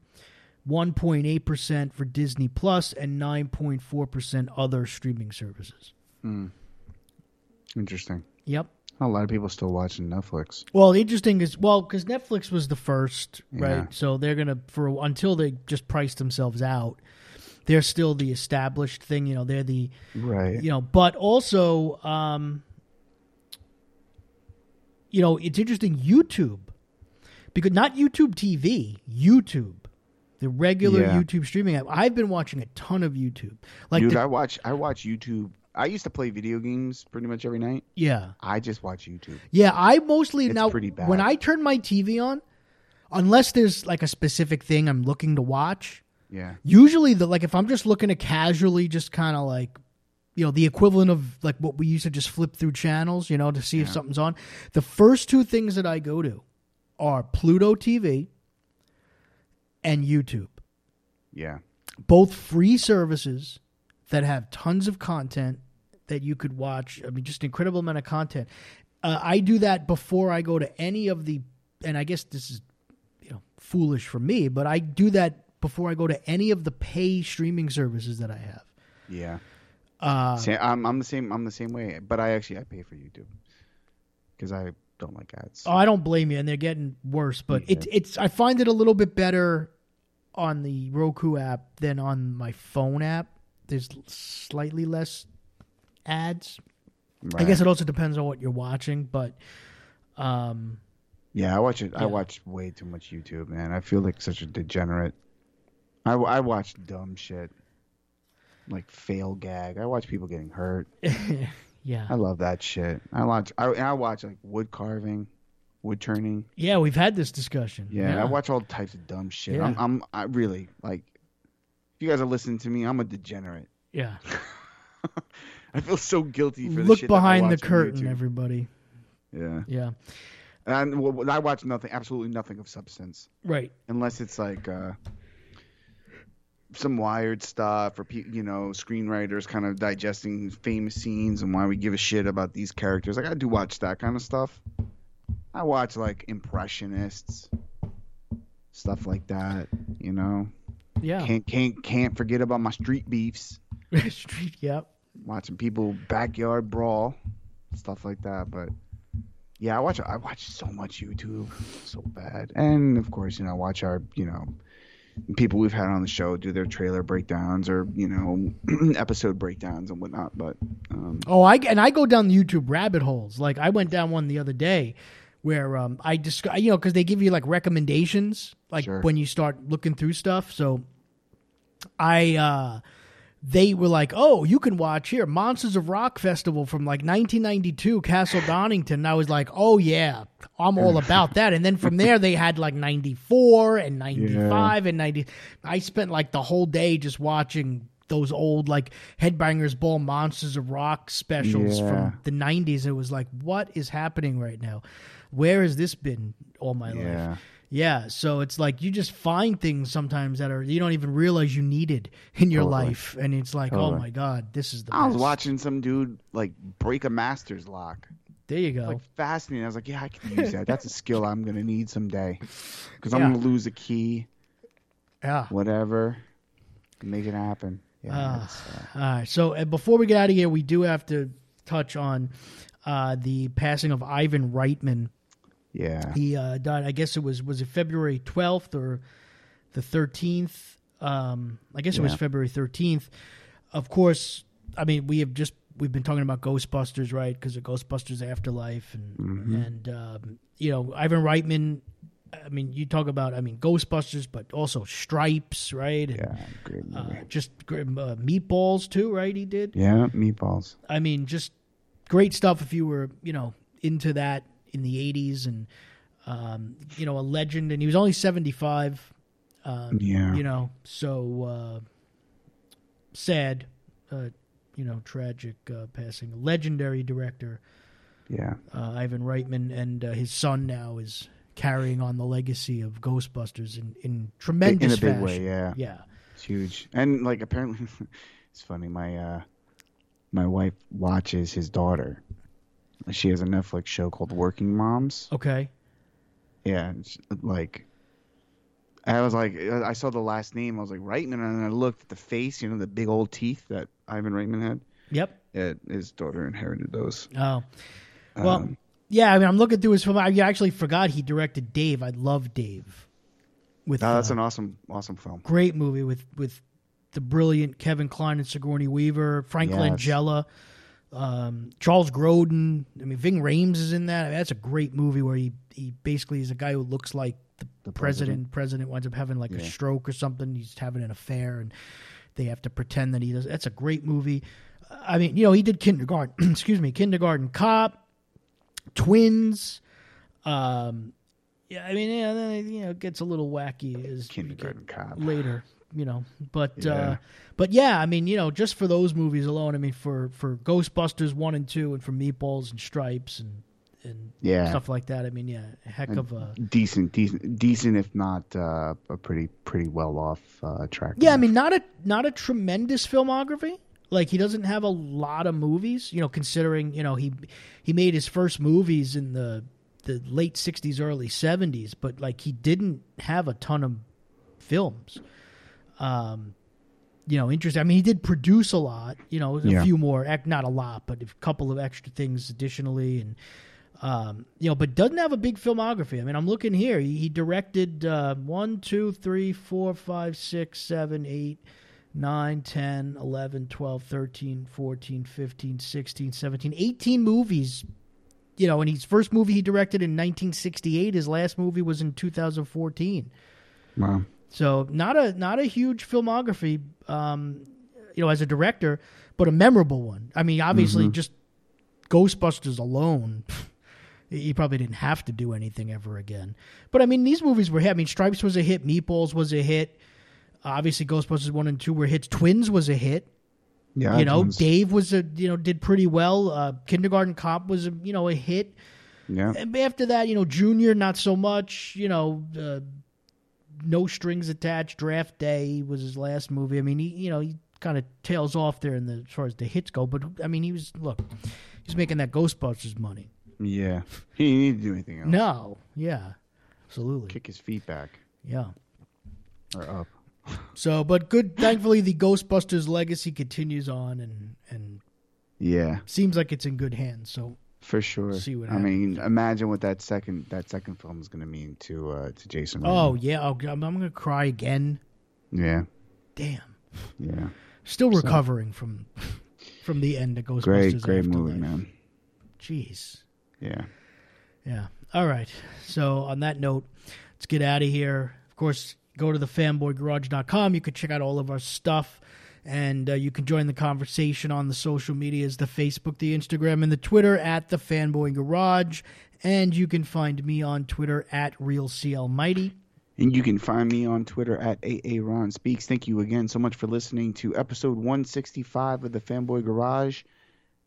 1.8% for Disney Plus and 9.4% other streaming services. Interesting. Yep. A lot of people still watching Netflix. Well, interesting is well because Netflix was the first, right? Yeah. So they're gonna for until they just price themselves out. They're still the established thing, you know. They're the Right. you know, but also, um, you know, it's interesting. YouTube, because not YouTube TV, YouTube, the regular Yeah. YouTube streaming app. I've been watching a ton of YouTube. Like, Dude, the- I watch I watch YouTube. I used to play video games pretty much every night. yeah, I just watch YouTube. yeah. I mostly It's now pretty bad. when I turn my TV on, unless there's like a specific thing I'm looking to watch. Yeah. Usually, the like if I'm just looking to casually, just kind of like, you know, the equivalent of like what we used to just flip through channels, you know, to see if something's on. The first two things that I go to are Pluto TV and YouTube, Yeah. both free services that have tons of content that you could watch. I mean, just incredible amount of content. Uh, I do that before I go to any of the, and I guess this is, you know, foolish for me, but I do that before I go to any of the pay streaming services that I have. Yeah. Uh, Sa- I'm I'm the same I'm the same way, but I actually I pay for YouTube because I don't like ads. oh, I don't blame you, and they're getting worse, but Yeah. it, it's I find it a little bit better on the Roku app than on my phone app. There's slightly less ads. I guess it also depends on what you're watching, but um, Yeah, I watch it. I watch way too much YouTube, man. I feel like such a degenerate. I, I watch dumb shit, like fail gag. I watch people getting hurt. yeah, I love that shit. I watch. I, I watch like wood carving, wood turning. yeah, we've had this discussion. Yeah, I watch all types of dumb shit. Yeah. I'm, I'm. I really like. If you guys are listening to me, I'm a degenerate. Yeah, I feel so guilty for the look shit that I behind the curtain, everybody. Yeah, Yeah, and I watch nothing, absolutely nothing of substance. right. unless it's like uh, some wired stuff or you know screenwriters kind of digesting famous scenes and why we give a shit about these characters. Like I do watch that kind of stuff. I watch like impressionists, stuff like that. You know, Yeah, can't can't can't forget about my street beefs. street. Yep. Watching people backyard brawl, stuff like that. But yeah, I watch I watch so much YouTube, so bad. And of course, you know, I watch our you know people we've had on the show do their trailer breakdowns or you know episode breakdowns and whatnot. But um, Oh, I and I go down the YouTube rabbit holes. Like I went down one the other day where um I just you know because they give you like recommendations like Sure. when you start looking through stuff. So I uh they were like, "Oh, you can watch here Monsters of Rock Festival from like 1992, Castle Donington." And I was like, "Oh yeah, I'm all about that." And then from there, they had like 94 and 95 and 90. I spent like the whole day just watching those old like Headbangers Ball Monsters of Rock specials Yeah. from the 90s. It was like, what is happening right now? Where has this been all my life? Yeah, Yeah, so it's like you just find things sometimes that are you don't even realize you needed in your Totally. life, and it's like, oh my god, this is the. I was watching some dude like break a master's lock. There you go. Like fascinating. I was like, yeah, I can use that. That's a skill I'm gonna need someday because I'm gonna lose a key, yeah. whatever, make it happen. Yeah, Ah. that's, uh, All right. So uh, before we get out of here, we do have to touch on uh, the passing of Ivan Reitman. Yeah. He uh, died. I guess it was was it February twelfth or the thirteenth. Um, I guess it was February thirteenth. Of course, I mean we have just we've been talking about Ghostbusters, right? Because of Ghostbusters Afterlife, and Mm-hmm. and um, you know Ivan Reitman. I mean, you talk about I mean Ghostbusters, but also Stripes, right? And, Yeah, great movie. uh, just uh, Meatballs too, right? He did. yeah, meatballs. I mean, just great stuff if you were, you know, into that in the 80s and, um, you know, a legend. And he was only 75, um, Yeah. you know, so uh, sad, uh, you know, tragic uh, passing. A legendary director, Yeah, uh, Ivan Reitman, and uh, his son now is carrying on the legacy of Ghostbusters in, in in tremendous a big fashion. way. Yeah, Yeah. it's huge. And like apparently, it's funny. My uh, my wife watches his daughter. She has a Netflix show called Working Moms. Okay. Yeah, like I was like, I saw the last name. I was like Reitman, and I looked at the face. You know, the big old teeth that Ivan Reitman had. Yep. Yeah, his daughter inherited those. Oh. Well, Um, yeah. I mean, I'm looking through his film. I actually forgot he directed Dave. I love Dave. With no, that's uh, an awesome, awesome film. great movie with with the brilliant Kevin Kline and Sigourney Weaver, Frank Yes. Langella, um, Charles Grodin. I mean, Ving Rhames is in that. I mean, that's a great movie where he he basically is a guy who looks like the, The president. President winds up having like a stroke or something. He's having an affair, and they have to pretend that he does. That's a great movie. I mean, you know, he did Kindergarten. excuse me, Kindergarten Cop, Twins. Um, yeah, I mean, yeah, then, you know, it gets a little wacky as Kindergarten Cop. later, you know. But uh Yeah. but yeah, I mean, you know, just for those movies alone, I mean, for for Ghostbusters one and two, and for Meatballs and Stripes and and Yeah. stuff like that. I mean, yeah, a heck of a Decent, decent, decent, if not uh, a pretty, pretty well off uh, track. yeah. I mean, not a not a tremendous filmography. Like he doesn't have a lot of movies, you know. Considering you know he he made his first movies in the the late '60s, early '70s, but like he didn't have a ton of films. Um, you know, interesting. I mean, he did produce a lot. You know, a Yeah. few more, not a lot, but a couple of extra things additionally, and um, you know, but doesn't have a big filmography. I mean, I'm looking here. He, he directed uh, one, two, three, four, five, six, seven, eight, nine, 10, 11, 12, 13, 14, 15, 16, 17, 18 movies. You know, and his first movie he directed in 1968. His last movie was in 2014. Wow. So not a not a huge filmography, um, you know, as a director, but a memorable one. I mean, obviously, just Ghostbusters alone, he probably didn't have to do anything ever again. But I mean, these movies were hit. I mean, Stripes was a hit, Meatballs was a hit. Obviously, Ghostbusters one and two were hits. Twins was a hit. Yeah. you know, Twins. Dave was a you know did pretty well. Uh, Kindergarten Cop was a you know a hit. Yeah. And after that, you know, Junior, not so much. You know, uh, no strings attached. Draft Day was his last movie. I mean, he, you know, he kind of tails off there in the as far as the hits go. But I mean, he was look, he's making that Ghostbusters money. Yeah. He didn't need to do anything else. No, yeah, absolutely, Kick his feet back yeah. or up. So, but good. Thankfully, the Ghostbusters legacy continues on, and and Yeah, seems like it's in good hands. So, for sure. See what I mean, imagine what that second that second film is going to mean to uh, to Jason. oh yeah, oh, I'm, I'm gonna cry again. yeah, Damn. yeah. Still recovering from from the end of Ghostbusters. Great, great Afterlife. movie, man. Jeez. Yeah. Yeah. All right. So on that note, let's get out of here. Of course, go to the fanboygarage.com. You can check out all of our stuff. And uh, you can join the conversation on the social medias, the Facebook, the Instagram, and the Twitter at the Fanboy Garage. And you can find me on Twitter at RealCLMighty. And you can find me on Twitter at AARon Speaks. Thank you again so much for listening to episode 165 of the Fanboy Garage.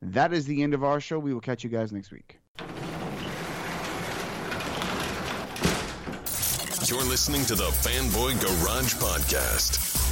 That is the end of our show. We will catch you guys next week. You're listening to the Fanboy Garage Podcast.